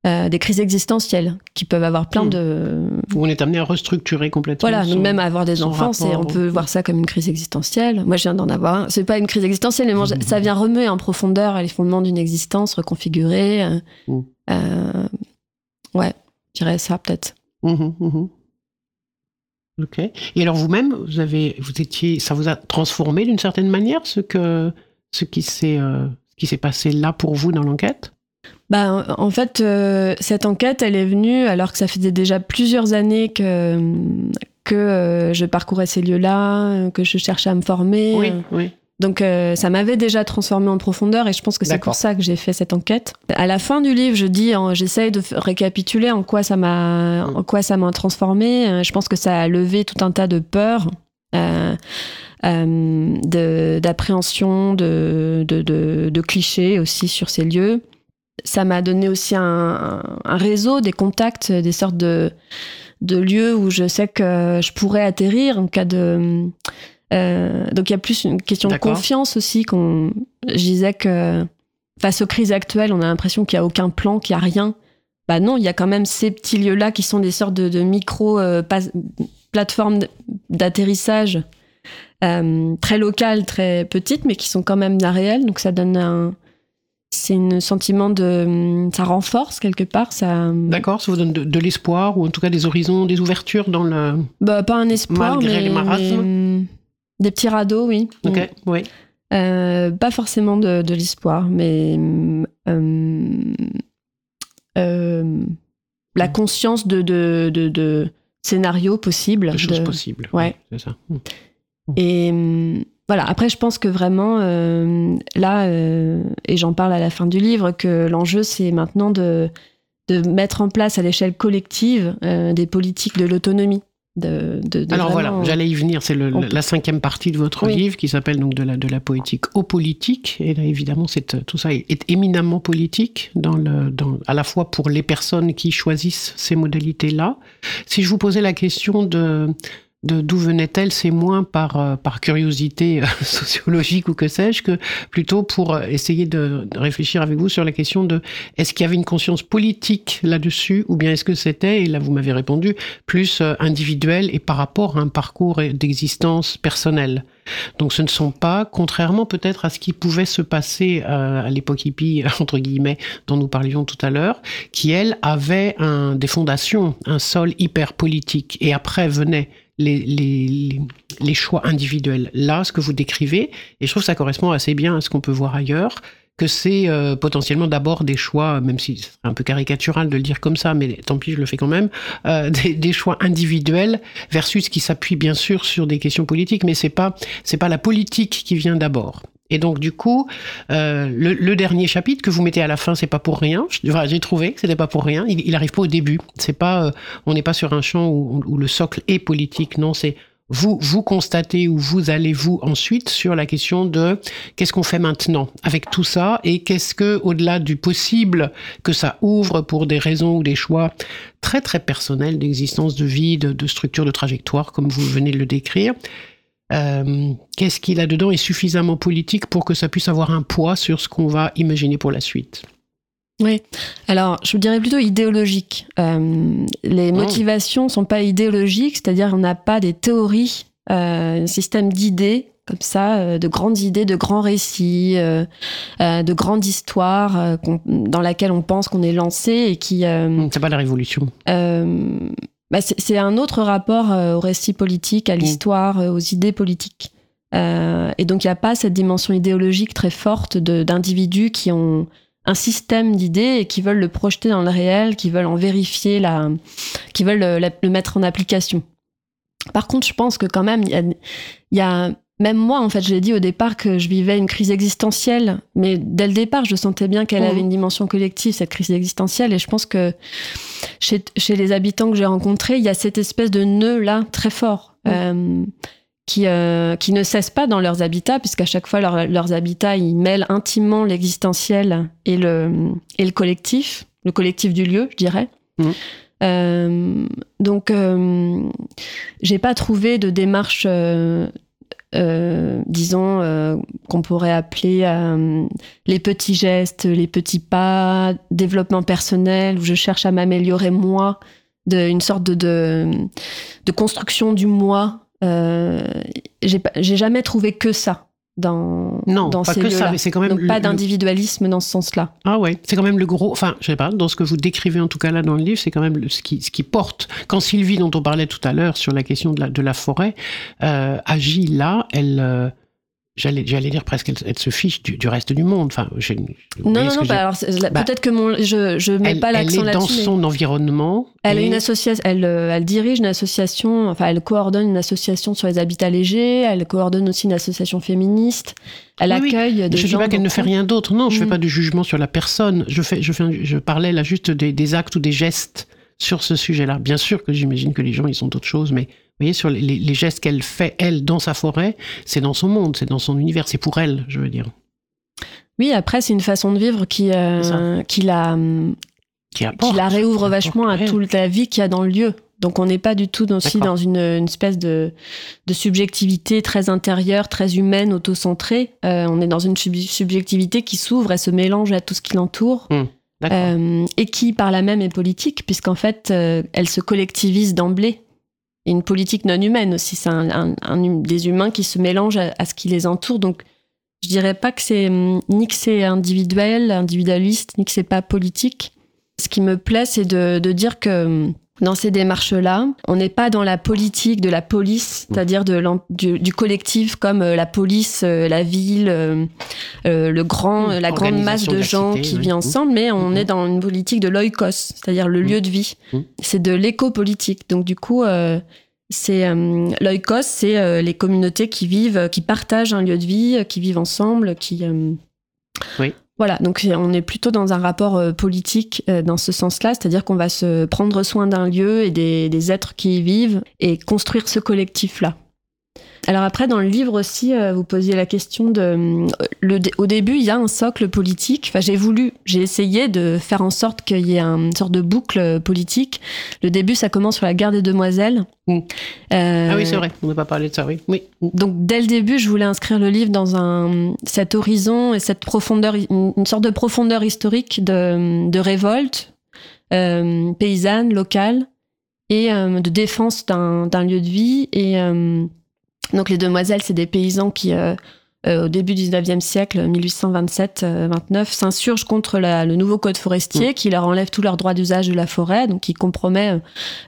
Euh, des crises existentielles qui peuvent avoir plein Hmm. de. Où on est amené à restructurer complètement. Voilà, son- même avoir des enfants, c'est, on rapport peut voir ça comme une crise existentielle. Moi, je viens d'en avoir un. C'est pas une crise existentielle, mais moi, Mhm. ça vient remuer en profondeur les fondements d'une existence reconfigurée. Mhm. euh, ouais, je dirais ça peut-être. Mhm, mhm. Ok. Et alors vous-même, vous avez, vous étiez, ça vous a transformé d'une certaine manière ce que, ce qui s'est, euh, ce qui s'est passé là pour vous dans l'enquête? Bah, en fait, euh, cette enquête, elle est venue alors que ça faisait déjà plusieurs années que, que euh, je parcourais ces lieux-là, que je cherchais à me former. Oui, oui. Donc euh, ça m'avait déjà transformé en profondeur et je pense que c'est pour ça que j'ai fait cette enquête. À la fin du livre, je dis, j'essaye de récapituler en quoi ça m'a, Mm. en quoi ça m'a transformé. Euh, Je pense que ça a levé tout un tas de peurs. euh, euh, de- d'appréhension, de, de, de- de clichés aussi sur ces lieux. Ça m'a donné aussi un, un réseau, des contacts, des sortes de, de lieux où je sais que je pourrais atterrir en cas de... euh, donc il y a plus une question de confiance aussi. Qu'on, je disais que face aux crises actuelles, on a l'impression qu'il n'y a aucun plan, qu'il n'y a rien. Bah non, il y a quand même ces petits lieux-là qui sont des sortes de, de micro euh, pas- plateformes d'atterrissage euh, très locales, très petites, mais qui sont quand même réelles. Donc ça donne un, c'est un sentiment de, ça renforce quelque part. Ça, D'accord, ça vous donne de, de l'espoir ou en tout cas des horizons, des ouvertures dans le. bah, pas un espoir, Malgré mais, les marasmes. mais- des petits radeaux, oui. Ok, Mm. oui. Euh, pas forcément de, de l'espoir, mais euh, euh, la conscience de, de, de, de scénarios possibles. Des choses de- possibles. ouais. C'est ça. Mm. Et voilà, après, je pense que vraiment, euh, là, euh, et j'en parle à la fin du livre, que l'enjeu, c'est maintenant de de mettre en place à l'échelle collective euh, des politiques de l'autonomie. De, de- de Alors vraiment- voilà, j'allais y venir. C'est la, cinquième partie de votre Oui. livre qui s'appelle donc de la, de la poétique aux politiques. Et là, évidemment, c'est, tout ça est, éminemment politique, dans le, dans, à la fois pour les personnes qui choisissent ces modalités-là. Si je vous posais la question de d'où venaient-elles, c'est moins par, euh, par curiosité euh, sociologique ou que sais-je, que plutôt pour euh, essayer de, réfléchir avec vous sur la question de est-ce qu'il y avait une conscience politique là-dessus, ou bien est-ce que c'était, et là vous m'avez répondu, plus individuel et par rapport à un parcours d'existence personnelle. Donc ce ne sont pas, contrairement peut-être à ce qui pouvait se passer à l'époque hippie, entre guillemets, dont nous parlions tout à l'heure, qui, elle, avait des fondations, un sol hyper politique. Et après venaient les, les, choix individuels. Là, ce que vous décrivez, et je trouve que ça correspond assez bien à ce qu'on peut voir ailleurs, que c'est euh, potentiellement d'abord des choix, même si c'est un peu caricatural de le dire comme ça, mais tant pis, je le fais quand même, euh, des, des choix individuels versus qui s'appuient bien sûr sur des questions politiques, mais c'est pas c'est pas la politique qui vient d'abord. Et donc du coup, euh, le, dernier chapitre que vous mettez à la fin, c'est pas pour rien. J'ai trouvé que c'était pas pour rien. Il, il arrive pas au début. C'est pas, euh, on n'est pas sur un champ où, où le socle est politique. Non, c'est vous vous constatez ou vous allez vous ensuite sur la question de qu'est-ce qu'on fait maintenant avec tout ça et qu'est-ce que au-delà du possible que ça ouvre pour des raisons ou des choix très très personnels d'existence de vie, de structure, de trajectoire comme vous venez de le décrire. Euh, qu'est-ce qu'il a dedans? Est suffisamment politique pour que ça puisse avoir un poids sur ce qu'on va imaginer pour la suite? Oui. Alors, je dirais plutôt idéologique. Euh, les Oh. motivations sont pas idéologiques, c'est-à-dire on n'a pas des théories, euh, un système d'idées comme ça, de grandes idées, de grands récits, euh, euh, de grandes histoires euh, dans laquelle on pense qu'on est lancé et qui. euh, C'est pas la révolution. Bah, c'est un autre rapport euh, au récit politique, à l'histoire, euh, aux idées politiques. Euh, et donc, il n'y a pas cette dimension idéologique très forte d'individus qui ont un système d'idées et qui veulent le projeter dans le réel, qui veulent en vérifier, la, qui veulent le, mettre en application. Par contre, je pense que quand même, il y a, il y a- même moi, en fait, j'ai dit au départ que je vivais une crise existentielle, mais dès le départ, je sentais bien qu'elle Mhm. avait une dimension collective, cette crise existentielle, et je pense que chez, chez les habitants que j'ai rencontrés, il y a cette espèce de nœud-là très fort. euh, qui, euh, qui ne cesse pas dans leurs habitats, puisqu'à chaque fois, leur- leurs habitats, ils mêlent intimement l'existentiel et le, et le collectif, le collectif du lieu, je dirais. Mhm. Euh, donc, euh, j'ai pas trouvé de démarche, euh, disons, euh, qu'on pourrait appeler euh, les petits gestes, les petits pas, développement personnel, où je cherche à m'améliorer moi, de, une sorte de, de, construction du moi. J'ai jamais trouvé que ça dans, Non, dans pas ces que ça, mais c'est quand même Donc le- pas le- d'individualisme dans ce sens-là. Ah ouais, c'est quand même le gros. Enfin, je sais pas, dans ce que vous décrivez en tout cas là dans le livre, c'est quand même le- ce, qui, ce qui porte. Quand Sylvie, dont on parlait tout à l'heure sur la question de la, de la forêt, euh, agit là, elle. J'allais, j'allais dire presque, elle, elle se fiche du, du reste du monde. Enfin, vous Non, non, non, bah alors, Bah, peut-être que mon, je, je mets elle, pas elle l'accent est dans là-dessus. mais son environnement. Elle a et- une association, elle, euh, elle dirige une association, enfin, elle coordonne une association sur les habitats légers, elle coordonne aussi une association féministe, elle Oui, oui. accueille des Je ne dis gens pas qu'elle ne fait rien d'autre. Non, je ne fais Mm. pas de jugement sur la personne. Je, fais, je, fais, je parlais là juste des, des actes ou des gestes sur ce sujet-là. Bien sûr que j'imagine que les gens, ils sont d'autres choses, mais voyez, sur les, gestes qu'elle fait, elle, dans sa forêt, c'est dans son monde, c'est dans son univers, c'est pour elle, je veux dire. Oui, après, c'est une façon de vivre qui, euh, qui la, Qui la réouvre vachement à toute la vie qu'il y a dans le lieu. Donc on n'est pas du tout aussi dans une, une espèce de, de subjectivité très intérieure, très humaine, auto-centrée. Euh, on est dans une sub- subjectivité qui s'ouvre et se mélange à tout ce qui l'entoure. D'accord. Euh, et qui par là même est politique, puisqu'en fait, euh, elle se collectivise d'emblée. Une politique non humaine aussi, c'est un hum- des humains qui se mélangent à, à ce qui les entoure. Donc, je dirais pas que c'est hum, ni que c'est individuel, individualiste, ni que c'est pas politique. Ce qui me plaît, c'est de, de dire que hum, dans ces démarches-là, on n'est pas dans la politique de la police, c'est-à-dire de l'en- du, du collectif comme euh, la police, euh, la ville, euh, le grand, Mmh, la grande masse de gens cité, qui oui. vit Mmh. ensemble, mais on Mmh. est dans une politique de l'oikos, c'est-à-dire le Mmh. lieu de vie. Mmh. C'est de l'éco-politique. Donc du coup, euh, c'est euh, l'oikos, c'est les communautés qui vivent, qui partagent un lieu de vie, qui vivent ensemble, qui euh, Oui. Voilà, donc on est plutôt dans un rapport euh, politique euh, dans ce sens-là, c'est-à-dire qu'on va se prendre soin d'un lieu et des, des, êtres qui y vivent et construire ce collectif-là. Alors après, dans le livre aussi, euh, vous posiez la question de... Euh, le, au début, il y a un socle politique. Enfin, j'ai voulu, j'ai essayé de faire en sorte qu'il y ait une sorte de boucle politique. Le début, ça commence sur la guerre des demoiselles. Mm. Euh, ah oui, c'est vrai, on n'a pas parlé de ça, oui. oui. Donc dès le début, je voulais inscrire le livre dans un, cet horizon et cette profondeur, une, sorte de profondeur historique de, de révolte paysanne, locale, et de défense d'un lieu de vie. Et donc les demoiselles, c'est des paysans qui, euh, euh, au début du 19e siècle, 1827-29, euh, s'insurgent contre le nouveau code forestier mm. qui leur enlève tous leurs droits d'usage de la forêt, donc qui compromet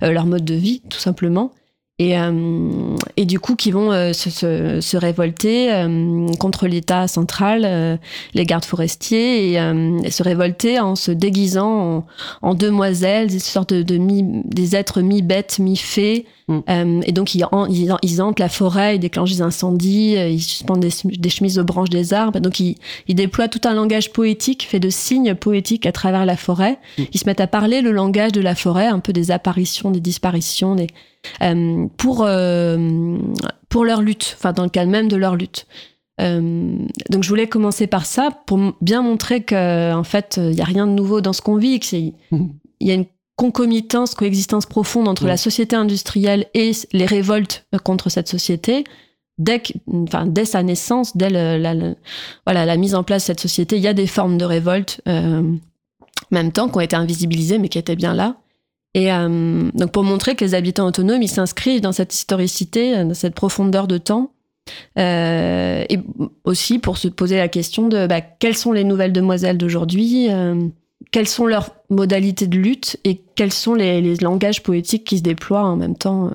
leur mode de vie, tout simplement et, euh, et du coup qui vont euh, se, se, se, révolter euh, contre l'État central, les gardes forestiers, et, se révolter en se déguisant en, en demoiselles, des sortes de, de mi, des êtres mi-bêtes, mi-fées. Mm. et donc ils, ils, ils, hantent la forêt, ils déclenchent des incendies, ils suspendent des, des, chemises aux branches des arbres. Donc ils, ils, déploient tout un langage poétique fait de signes poétiques à travers la forêt. Mm. Ils se mettent à parler le langage de la forêt, un peu des apparitions, des disparitions, des euh, pour, euh, pour leur lutte, enfin dans le cadre même de leur lutte. Euh, donc je voulais commencer par ça pour bien montrer que en fait il y a rien de nouveau dans ce qu'on vit, qu'il y a une concomitance, coexistence profonde entre la société industrielle et les révoltes contre cette société. Dès, enfin, dès sa naissance, dès la, voilà, la mise en place de cette société, il y a des formes de révolte, euh, même temps, qui ont été invisibilisées, mais qui étaient bien là. Et euh, donc pour montrer que les habitants autonomes, ils s'inscrivent dans cette historicité, dans cette profondeur de temps. Euh, et aussi pour se poser la question de bah, quelles sont les nouvelles demoiselles d'aujourd'hui, euh, quelles sont leurs modalités de lutte et quels sont les, les langages poétiques qui se déploient en même temps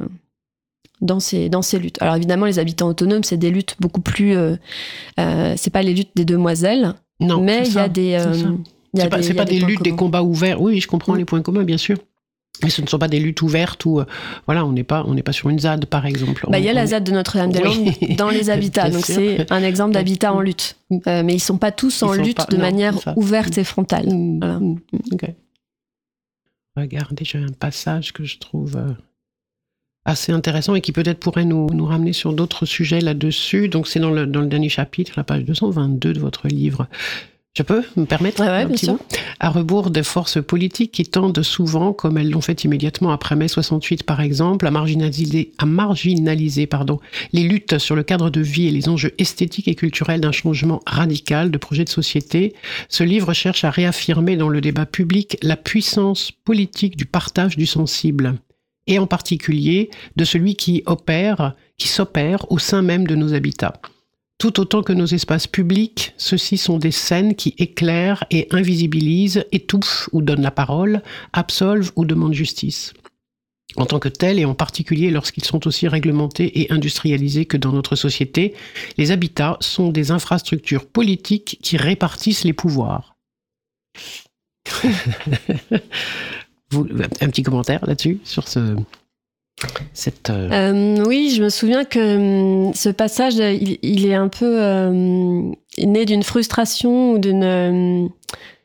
dans ces, dans ces luttes. Alors évidemment, les habitants autonomes, c'est des luttes beaucoup plus... c'est pas les luttes des demoiselles, non, mais il y a des... c'est pas, des, pas des, luttes, des combats ouverts. Oui, je comprends les points communs, bien sûr. Mais ce ne sont pas des luttes ouvertes où, euh, voilà, on n'est pas, on n'est pas sur une ZAD, par exemple. Bah, il y a la ZAD de Notre-Dame-des-Landes dans les habitats, donc c'est un exemple d'habitat en lutte. Euh, mais ils sont pas tous en lutte de manière ouverte et frontale. Mm, voilà. Mm, Regardez, j'ai un passage que je trouve euh, assez intéressant et qui peut-être pourrait nous, nous ramener sur d'autres sujets là-dessus. Donc c'est dans le, dans le dernier chapitre, la page 222 de votre livre. Je peux me permettre un petit mot? À rebours des forces politiques qui tendent souvent, comme elles l'ont fait immédiatement après mai 68 par exemple, à marginaliser, à marginaliser pardon, les luttes sur le cadre de vie et les enjeux esthétiques et culturels d'un changement radical de projet de société, ce livre cherche à réaffirmer dans le débat public la puissance politique du partage du sensible et en particulier de celui qui opère, qui s'opère au sein même de nos habitats. Tout autant que nos espaces publics, ceux-ci sont des scènes qui éclairent et invisibilisent, étouffent ou donnent la parole, absolvent ou demandent justice. En tant que tels, et en particulier lorsqu'ils sont aussi réglementés et industrialisés que dans notre société, les habitats sont des infrastructures politiques qui répartissent les pouvoirs. un petit commentaire là-dessus, sur ce, euh, euh, oui, je me souviens que hum, ce passage, il, est un peu euh, né d'une frustration ou d'une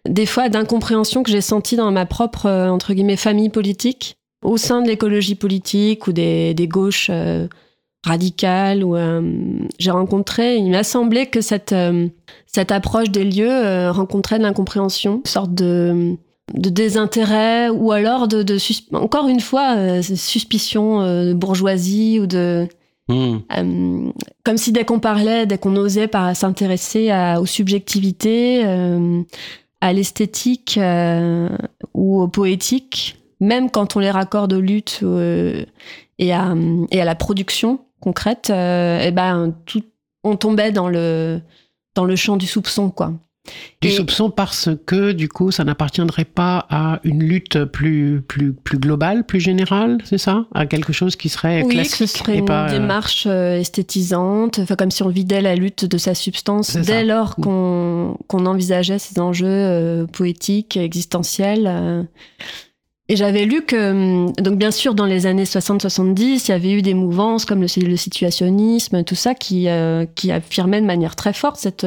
des fois d'incompréhension que j'ai sentie dans ma propre entre guillemets famille politique au sein de l'écologie politique ou des, gauches radicales où j'ai rencontré il m'a semblé que cette cette approche des lieux rencontrait de l'incompréhension une sorte de de désintérêt ou alors de, de encore une fois euh, suspicion euh, de bourgeoisie ou de hmm. euh, comme si dès qu'on parlait dès qu'on osait s'intéresser aux subjectivités à l'esthétique ou au poétique même quand on les raccorde aux luttes et à et à la production concrète et eh ben tout on tombait dans le dans le champ du soupçon quoi du soupçon parce que, du coup, ça n'appartiendrait pas à une lutte plus, plus, plus globale, plus générale, c'est ça? À quelque chose qui serait oui, classique que ce serait une euh, démarche euh, esthétisante, enfin, comme si on vidait la lutte de sa substance dès lors mm. qu'on envisageait ces enjeux euh, poétiques, existentiels. Et j'avais lu que, hum, donc bien sûr, dans les années 60-70, il y avait eu des mouvances comme le, le situationnisme, tout ça, qui, qui affirmaient de manière très forte cette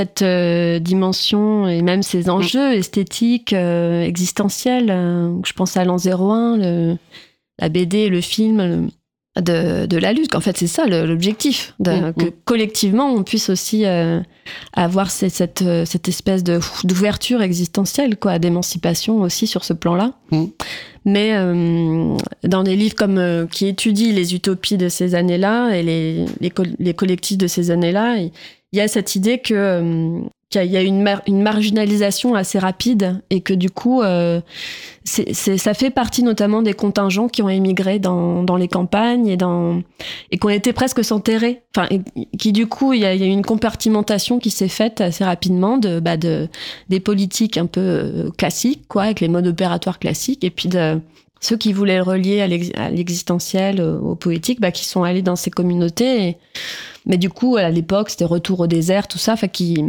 cette euh, dimension et même ces enjeux esthétiques, euh, existentiels. euh, je pense à l'an 01, le, la BD, le film de, de la lutte. En fait, c'est ça l'objectif, Mm, que mm. collectivement on puisse aussi avoir cette, cette, cette espèce d'ouverture existentielle, quoi, d'émancipation aussi sur ce plan-là. Mm. Mais euh, dans des livres comme euh, qui étudient les utopies de ces années-là et les, les collectifs de ces années-là, il y a cette idée que euh, qu'il y a une, une marginalisation assez rapide et que du coup, euh, c'est, c'est- ça fait partie notamment des contingents qui ont émigré dans, dans les campagnes et, dans, et qui ont été presque s'enterrer. Enfin, qui du coup, il y a, y a une compartimentation qui s'est faite assez rapidement de, bah, de, des politiques un peu euh, classiques, quoi, avec les modes opératoires classiques, et puis de ceux qui voulaient le relier à l'existentiel, euh, au poétique, bah, qui sont allés dans ces communautés. et- mais du coup, à l'époque, c'était retour au désert, tout ça, enfin, qui,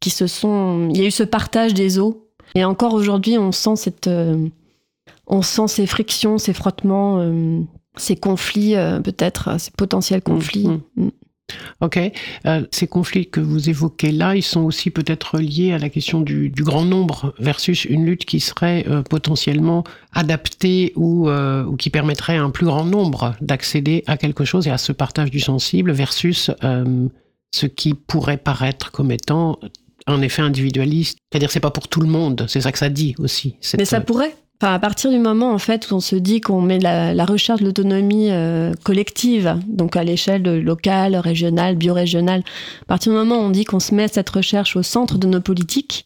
qui se sont. Il y a eu ce partage des eaux. Et encore aujourd'hui, on sent cette, euh, on sent ces frictions, ces frottements, euh, ces conflits, euh, peut-être, ces potentiels conflits. Mm, Mm. Ok. Euh, ces conflits que vous évoquez là, ils sont aussi peut-être liés à la question du, du grand nombre versus une lutte qui serait euh, potentiellement adaptée ou, euh, ou qui permettrait à un plus grand nombre d'accéder à quelque chose et à ce partage du sensible versus ce qui pourrait paraître comme étant un effet individualiste. C'est-à-dire, c'est pas pour tout le monde. C'est ça que ça dit aussi. cette- Mais ça pourrait. Enfin, à partir du moment en fait où on se dit qu'on met la, la recherche de l'autonomie euh, collective, donc à l'échelle locale, régionale, biorégionale, à partir du moment où on dit qu'on se met cette recherche au centre de nos politiques,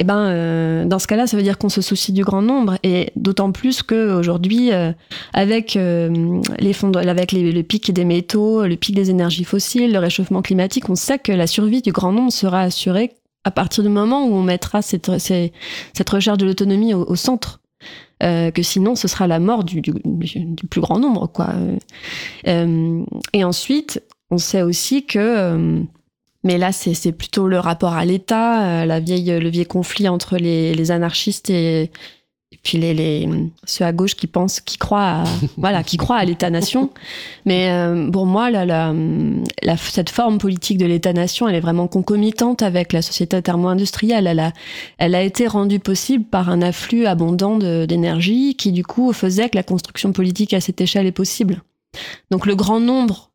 eh ben, euh, dans ce cas-là, ça veut dire qu'on se soucie du grand nombre, et d'autant plus qu'aujourd'hui, euh, avec euh, les fonds, de- avec les, le pic des métaux, le pic des énergies fossiles, le réchauffement climatique, on sait que la survie du grand nombre sera assurée à partir du moment où on mettra cette, cette recherche de l'autonomie au, au centre. Euh, que sinon ce sera la mort du, plus grand nombre quoi. Euh, euh, et ensuite, on sait aussi que mais là, c'est plutôt le rapport à l'État, la vieille, le vieil conflit entre les anarchistes et, et puis les, les, ceux à gauche qui pensent, qui croient à, voilà, qui croient à l'État-nation. Mais euh, pour moi, la, la, la- cette forme politique de l'État-nation, elle est vraiment concomitante avec la société thermo-industrielle. Elle a, elle a été rendue possible par un afflux abondant d'énergie qui, du coup, faisait que la construction politique à cette échelle est possible. Donc le grand nombre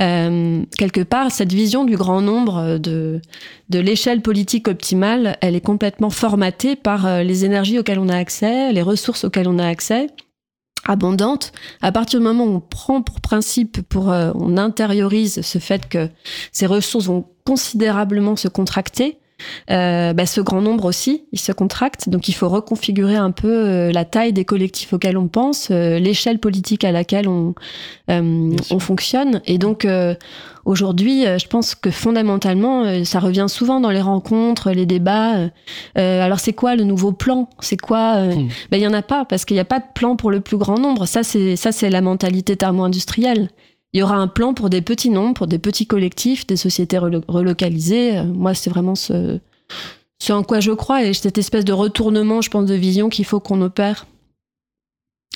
euh, quelque part, cette vision du grand nombre, euh, de, de l'échelle politique optimale, elle est complètement formatée par euh, les énergies auxquelles on a accès, les ressources auxquelles on a accès, abondantes. À partir du moment où on prend pour principe, pour, on intériorise ce fait que ces ressources vont considérablement se contracter, euh, bah, ce grand nombre aussi, il se contracte. Donc il faut reconfigurer un peu euh, la taille des collectifs auxquels on pense, euh, l'échelle politique à laquelle on, euh, on fonctionne. Et donc euh, aujourd'hui, je pense que fondamentalement, ça revient souvent dans les rencontres, les débats. alors c'est quoi le nouveau plan? C'est quoi ben, Il y en a pas parce qu'il n'y a pas de plan pour le plus grand nombre. Ça c'est ça c'est la mentalité thermo-industrielle. Il y aura un plan pour des petits nombres, pour des petits collectifs, des sociétés relo- relocalisées. Euh, Moi, c'est vraiment ce, ce en quoi je crois et cette espèce de retournement, je pense, de vision qu'il faut qu'on opère,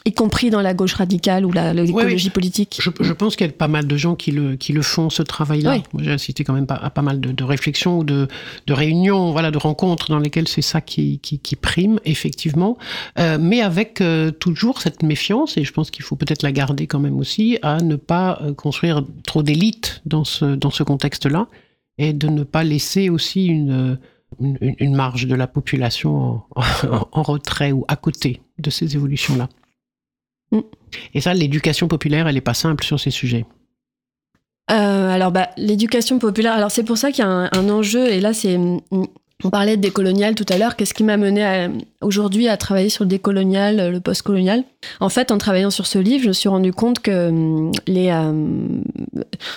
y compris dans la gauche radicale ou l'écologie politique. Je, je pense qu'il y a pas mal de gens qui le, qui le font, ce travail-là. Oui. J'ai assisté quand même à pas mal de, de réflexions ou de, de réunions, voilà, de rencontres dans lesquelles c'est ça qui, qui, qui prime, effectivement. Euh, mais avec euh, toujours cette méfiance, et je pense qu'il faut peut-être la garder quand même aussi, à ne pas euh, construire trop d'élites dans ce, dans ce contexte-là, et de ne pas laisser aussi une, une, une marge de la population en, en- en retrait ou à côté de ces évolutions-là. Mm. Et ça, l'éducation populaire, elle n'est pas simple sur ces sujets. Euh, alors, bah, l'éducation populaire. Alors, c'est pour ça qu'il y a un, un enjeu. Et là, c'est. On parlait de décolonial tout à l'heure. Qu'est-ce qui m'a mené aujourd'hui à travailler sur le décolonial, le postcolonial? En fait, en travaillant sur ce livre, je me suis rendu compte que hum, les. euh,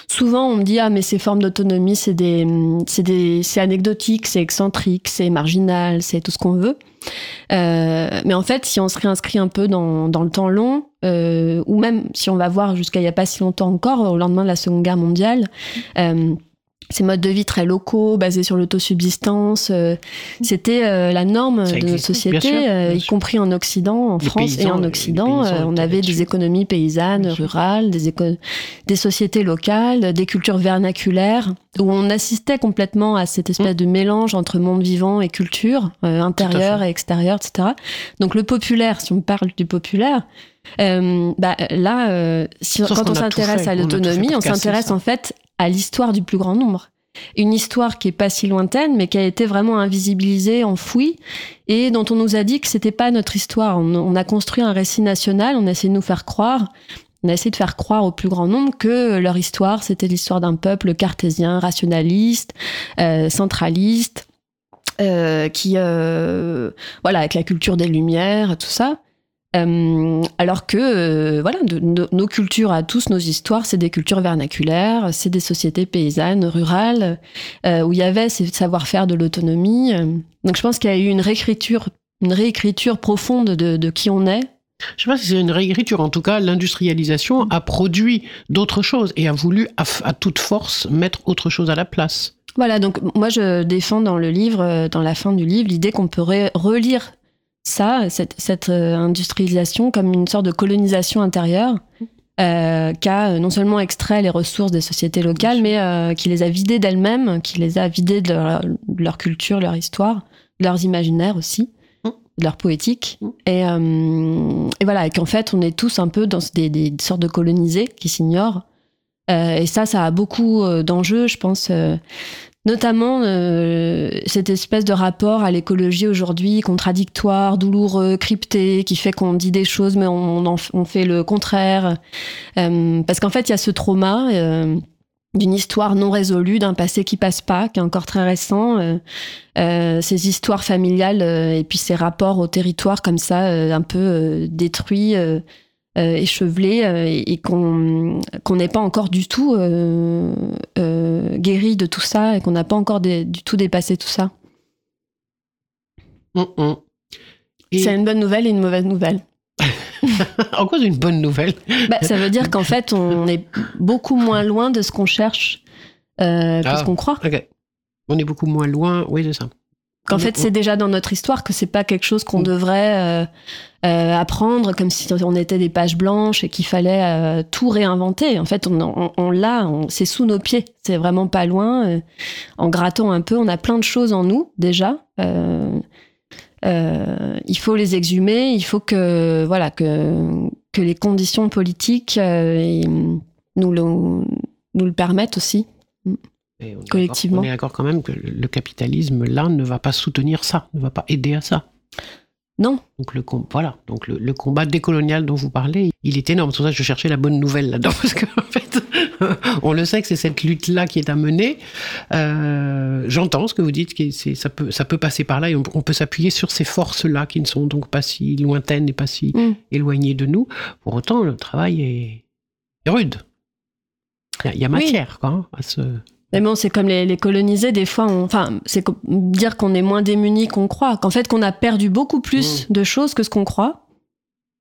souvent, on me dit ah mais ces formes d'autonomie, hum, c'est des, c'est anecdotique, c'est excentrique, c'est marginal, c'est tout ce qu'on veut. Euh, mais en fait, si on se réinscrit un peu dans, dans le temps long, euh, ou même si on va voir jusqu'à il n'y a pas si longtemps encore, au lendemain de la Seconde Guerre mondiale, ces modes de vie très locaux, basés sur l'autosubsistance. euh, C'était euh, la norme Ça de existait, société, bien sûr, euh, bien y compris en Occident, en Les France et en Occident. euh, on avait des économies paysannes, rurales, des, éco- des sociétés locales, des cultures vernaculaires, où on assistait complètement à cette espèce Mm. de mélange entre monde vivant et culture, euh, intérieure et extérieure, etc. Donc le populaire, si on parle du populaire, euh, bah, là, euh, si- quand on s'intéresse à l'autonomie, on s'intéresse ça. en fait à l'histoire du plus grand nombre. Une histoire qui est pas si lointaine, mais qui a été vraiment invisibilisée, enfouie, et dont on nous a dit que c'était pas notre histoire. On, a construit un récit national, on a essayé de nous faire croire, on a essayé de faire croire au plus grand nombre que leur histoire, c'était l'histoire d'un peuple cartésien, rationaliste, euh, centraliste, euh, qui, euh, voilà, avec la culture des Lumières, tout ça. Alors que, euh, voilà, de- nos cultures à tous, nos histoires, c'est des cultures vernaculaires, c'est des sociétés paysannes, rurales, euh, où il y avait ces savoir-faire de l'autonomie. Donc je pense qu'il y a eu une réécriture, une réécriture profonde de, de qui on est. Je sais pas si c'est une réécriture. En tout cas, l'industrialisation a produit d'autres choses et a voulu, à, à toute force, mettre autre chose à la place. Voilà, donc moi je défends dans le livre, euh, dans la fin du livre, l'idée qu'on pourrait relire ça, cette, cette euh, industrialisation, comme une sorte de colonisation intérieure, euh, qui a euh, non seulement extrait les ressources des sociétés locales, mais euh, qui les a vidées d'elles-mêmes, qui les a vidées de leur, de leur culture, leur histoire, de leurs imaginaires aussi, Mm. de leur poétique. Mm. Et, euh, et voilà, et qu'en fait on est tous un peu dans des, des sortes de colonisés qui s'ignorent. Et ça, ça a beaucoup d'enjeux, je pense. Notamment euh, cette espèce de rapport à l'écologie aujourd'hui contradictoire, douloureux, crypté, qui fait qu'on dit des choses mais on, en fait le contraire. Euh, parce qu'en fait, il y a ce trauma euh, d'une histoire non résolue, d'un passé qui passe pas, qui est encore très récent. euh, euh, ces histoires familiales euh, et puis ces rapports au territoire comme ça, un peu détruits. Euh, échevelés euh, et, et qu'on n'est pas encore du tout euh, euh, guéri de tout ça et qu'on n'a pas encore du tout dépassé tout ça. Hum. Et C'est une bonne nouvelle et une mauvaise nouvelle. en quoi c'est une bonne nouvelle? Bah, ça veut dire qu'en fait, on est beaucoup moins loin de ce qu'on cherche euh, que Ah. ce qu'on croit. On est beaucoup moins loin. Oui, c'est ça. Qu'en fait, c'est déjà dans notre histoire que c'est pas quelque chose qu'on devrait euh, euh, apprendre comme si on était des pages blanches et qu'il fallait euh, tout réinventer. En fait, on, on, on l'a, on- c'est sous nos pieds. C'est vraiment pas loin. en grattant un peu, on a plein de choses en nous déjà. Il faut les exhumer. Il faut que voilà que que les conditions politiques et, nous le nous le permettent aussi. Et on est Collectivement. d'accord- On est d'accord quand même que le capitalisme, là, ne va pas soutenir ça, ne va pas aider à ça. Non. Donc le, com- voilà. Donc le, le combat décolonial dont vous parlez, il est énorme. C'est pour ça que je cherchais la bonne nouvelle là-dedans. Parce qu'en fait, on le sait que c'est cette lutte-là qui est à mener. Euh, J'entends ce que vous dites, que ça, peut, ça peut passer par là et on, on peut s'appuyer sur ces forces-là qui ne sont donc pas si lointaines et pas si Mm. éloignées de nous. Pour autant, le travail est, est rude. Il y a, il y a Oui. matière quoi, hein, à ce... Mais bon, c'est comme les, les colonisés, des fois, on- enfin, c'est dire qu'on est moins démunis qu'on croit, qu'en fait, qu'on a perdu beaucoup plus de choses que ce qu'on croit.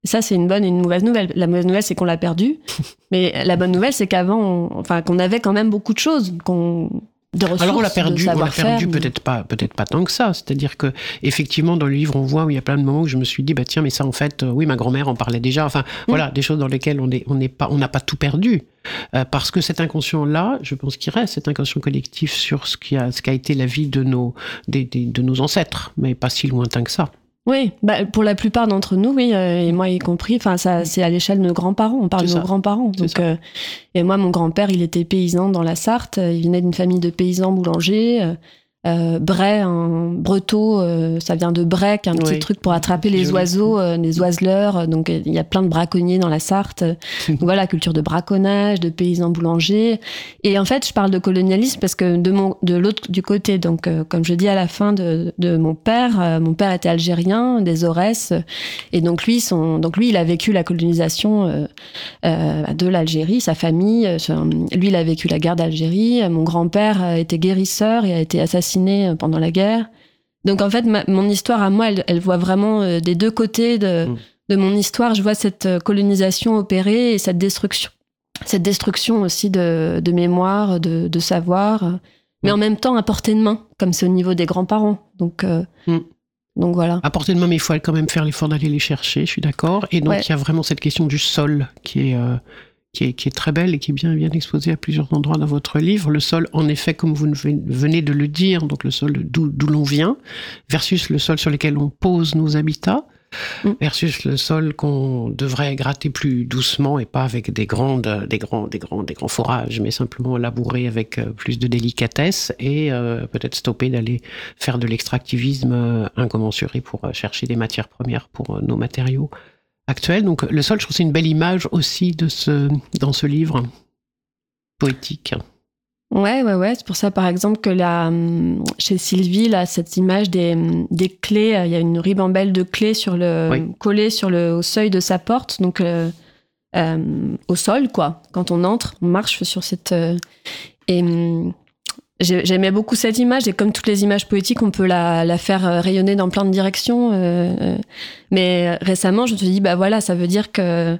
Et ça, c'est une bonne et une mauvaise nouvelle. La mauvaise nouvelle, c'est qu'on l'a perdu. Mais la bonne nouvelle, c'est qu'avant, enfin, qu'on avait quand même beaucoup de choses, qu'on de Alors on l'a perdu, on l'a perdu peut-être pas, peut-être pas tant que ça. C'est-à-dire que effectivement dans le livre on voit où il y a plein de moments où je me suis dit bah tiens mais ça en fait euh, oui ma grand-mère en parlait déjà. Enfin voilà des choses dans lesquelles on est on n'est pas on n'a pas tout perdu Euh, parce que cet inconscient là je pense qu'il reste cet inconscient collectif sur ce qui a ce qu'a été la vie de nos des, des- de nos ancêtres mais pas si lointain que ça. Oui, bah, pour la plupart d'entre nous, oui, euh, et moi y compris. Enfin, ça, c'est à l'échelle de nos grands-parents. On parle de nos grands-parents. Donc, euh, et moi, mon grand-père, il était paysan dans la Sarthe. Il venait d'une famille de paysans boulangers. Euh, Bray, un breteau, euh, ça vient de brec, un petit Oui. truc pour attraper les Joli. oiseaux, euh, les oiseleurs. Donc, il y a plein de braconniers dans la Sarthe. Donc, voilà, culture de braconnage, de paysans boulangers. Et en fait, je parle de colonialisme parce que de mon, de l'autre du côté, donc euh, comme je dis à la fin de, de mon père, euh, mon père était algérien, des Aurès, et donc lui, son, donc lui, il a vécu la colonisation de l'Algérie, sa famille. lui, il a vécu la guerre d'Algérie. Mon grand-père était guérisseur et a été assassiné euh, pendant la guerre. Donc en fait, ma- mon histoire à moi, elle, elle voit vraiment euh, des deux côtés de, Mm. de mon histoire. Je vois cette euh, colonisation opérer et cette destruction cette destruction aussi de, de mémoire, de, de savoir. mais en même temps à portée de main, comme c'est au niveau des grands-parents. Donc, euh, Mm. donc voilà. À portée de main, mais il faut quand même faire l'effort d'aller les chercher, je suis d'accord. Et donc, Ouais. il y a vraiment cette question du sol qui est, euh, qui est, qui est très belle et qui est bien, bien exposée à plusieurs endroits dans votre livre. Le sol, en effet, comme vous venez de le dire, donc le sol d'où l'on vient, versus le sol sur lequel on pose nos habitats, Mm. versus le sol qu'on devrait gratter plus doucement et pas avec des grandes, des grands, des grands, des grands forages, mais simplement labourer avec euh, plus de délicatesse et euh, peut-être stopper d'aller faire de l'extractivisme euh, incommensuré pour chercher des matières premières pour nos matériaux actuels. Donc le sol, je trouve que c'est une belle image aussi de ce, dans ce livre poétique. Ouais, ouais, ouais. C'est pour ça, par exemple, que là, hum, chez Sylvie, là, cette image des, hum, des clés, euh, il y a une ribambelle de clés sur le, Oui. collée sur le au seuil de sa porte, donc euh, euh, au sol, quoi. Quand on entre, on marche sur cette. euh, et hum, j'aimais beaucoup cette image, et comme toutes les images poétiques, on peut la, faire euh, rayonner dans plein de directions. euh, euh. mais récemment, je me suis dit, bah voilà, ça veut dire que.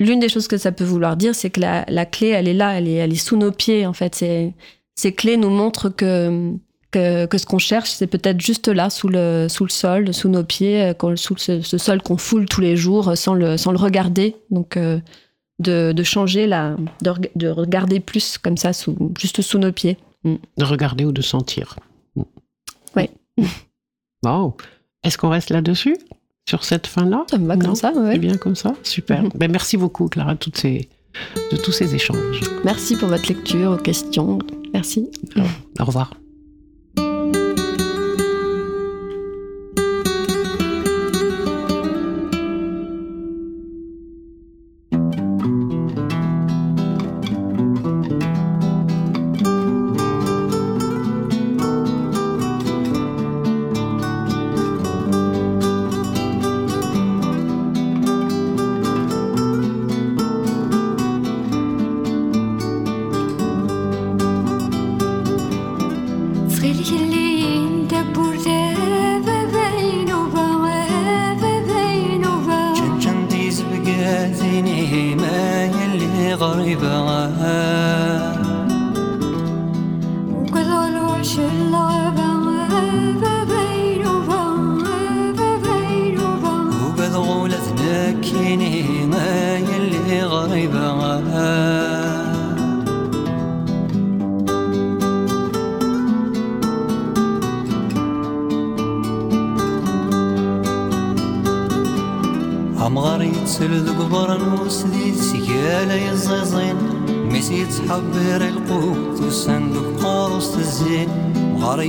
L'une des choses que ça peut vouloir dire, c'est que la, clé, elle est là, elle est, sous nos pieds, en fait. Ces clés nous montrent que, que, ce qu'on cherche, c'est peut-être juste là, sous le, sous le sol, sous nos pieds, sous ce, sol qu'on foule tous les jours sans le, sans le regarder. Donc, de, changer, la, de, reg- de regarder plus comme ça, juste sous nos pieds. De regarder ou de sentir. Ouais. Wow. Est-ce qu'on reste là-dessus Sur cette fin-là? Ça me va comme ça, ouais. C'est bien comme ça? Super. Ben, merci beaucoup, Clara, de, toutes ces, de tous ces échanges. Merci pour votre lecture, aux questions. Merci. Au revoir.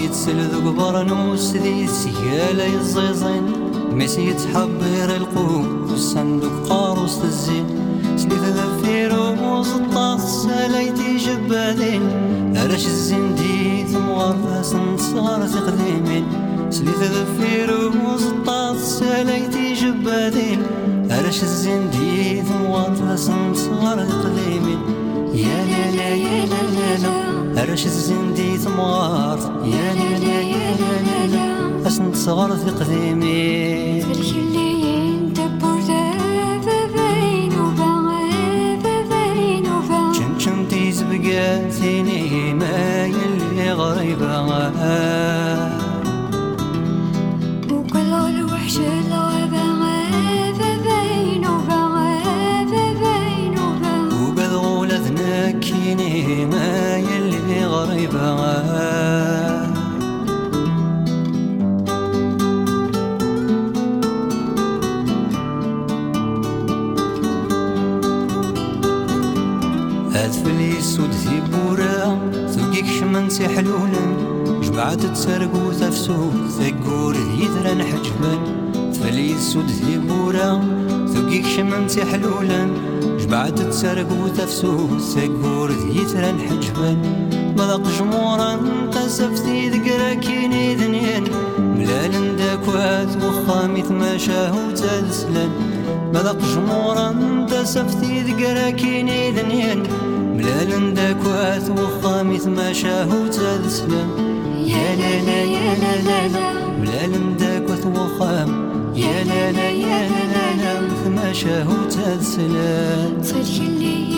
يتسل ذو قبر نوس ذي سيالة يزيزين. ميسي يتحبير القوم الصندوق قاروس تزين سليث ذفيرو وزطاس ساليتي جبالين. أرش الزين دي ثمغرفاس نصار تقديمين. سليث ذفيرو وزطاس ساليتي جبالين. أرش الزين دي ثمغرفاس نصار تقديمين. يا أسنت صغار منسي حلولا جبعت تسرق وثفسو ثقور يذرا حجبا ثفليت سود ثيبورا ثقيك شمنسي حلولا جبعت تسرق وثفسو ثقور يذرا حجبا ملق جمورا قسف ذي كيني ذنين ملال داك واث وخامي ثماشاه وتالسلان ملق جمورا قسف ذي كيني ذنين ملال داك واث وخامث ما شاهو تسلم يا لا لا يا لا لا ملال داك وخام يا لا لا يا لا لا ما شاهو تسلم صلي اللي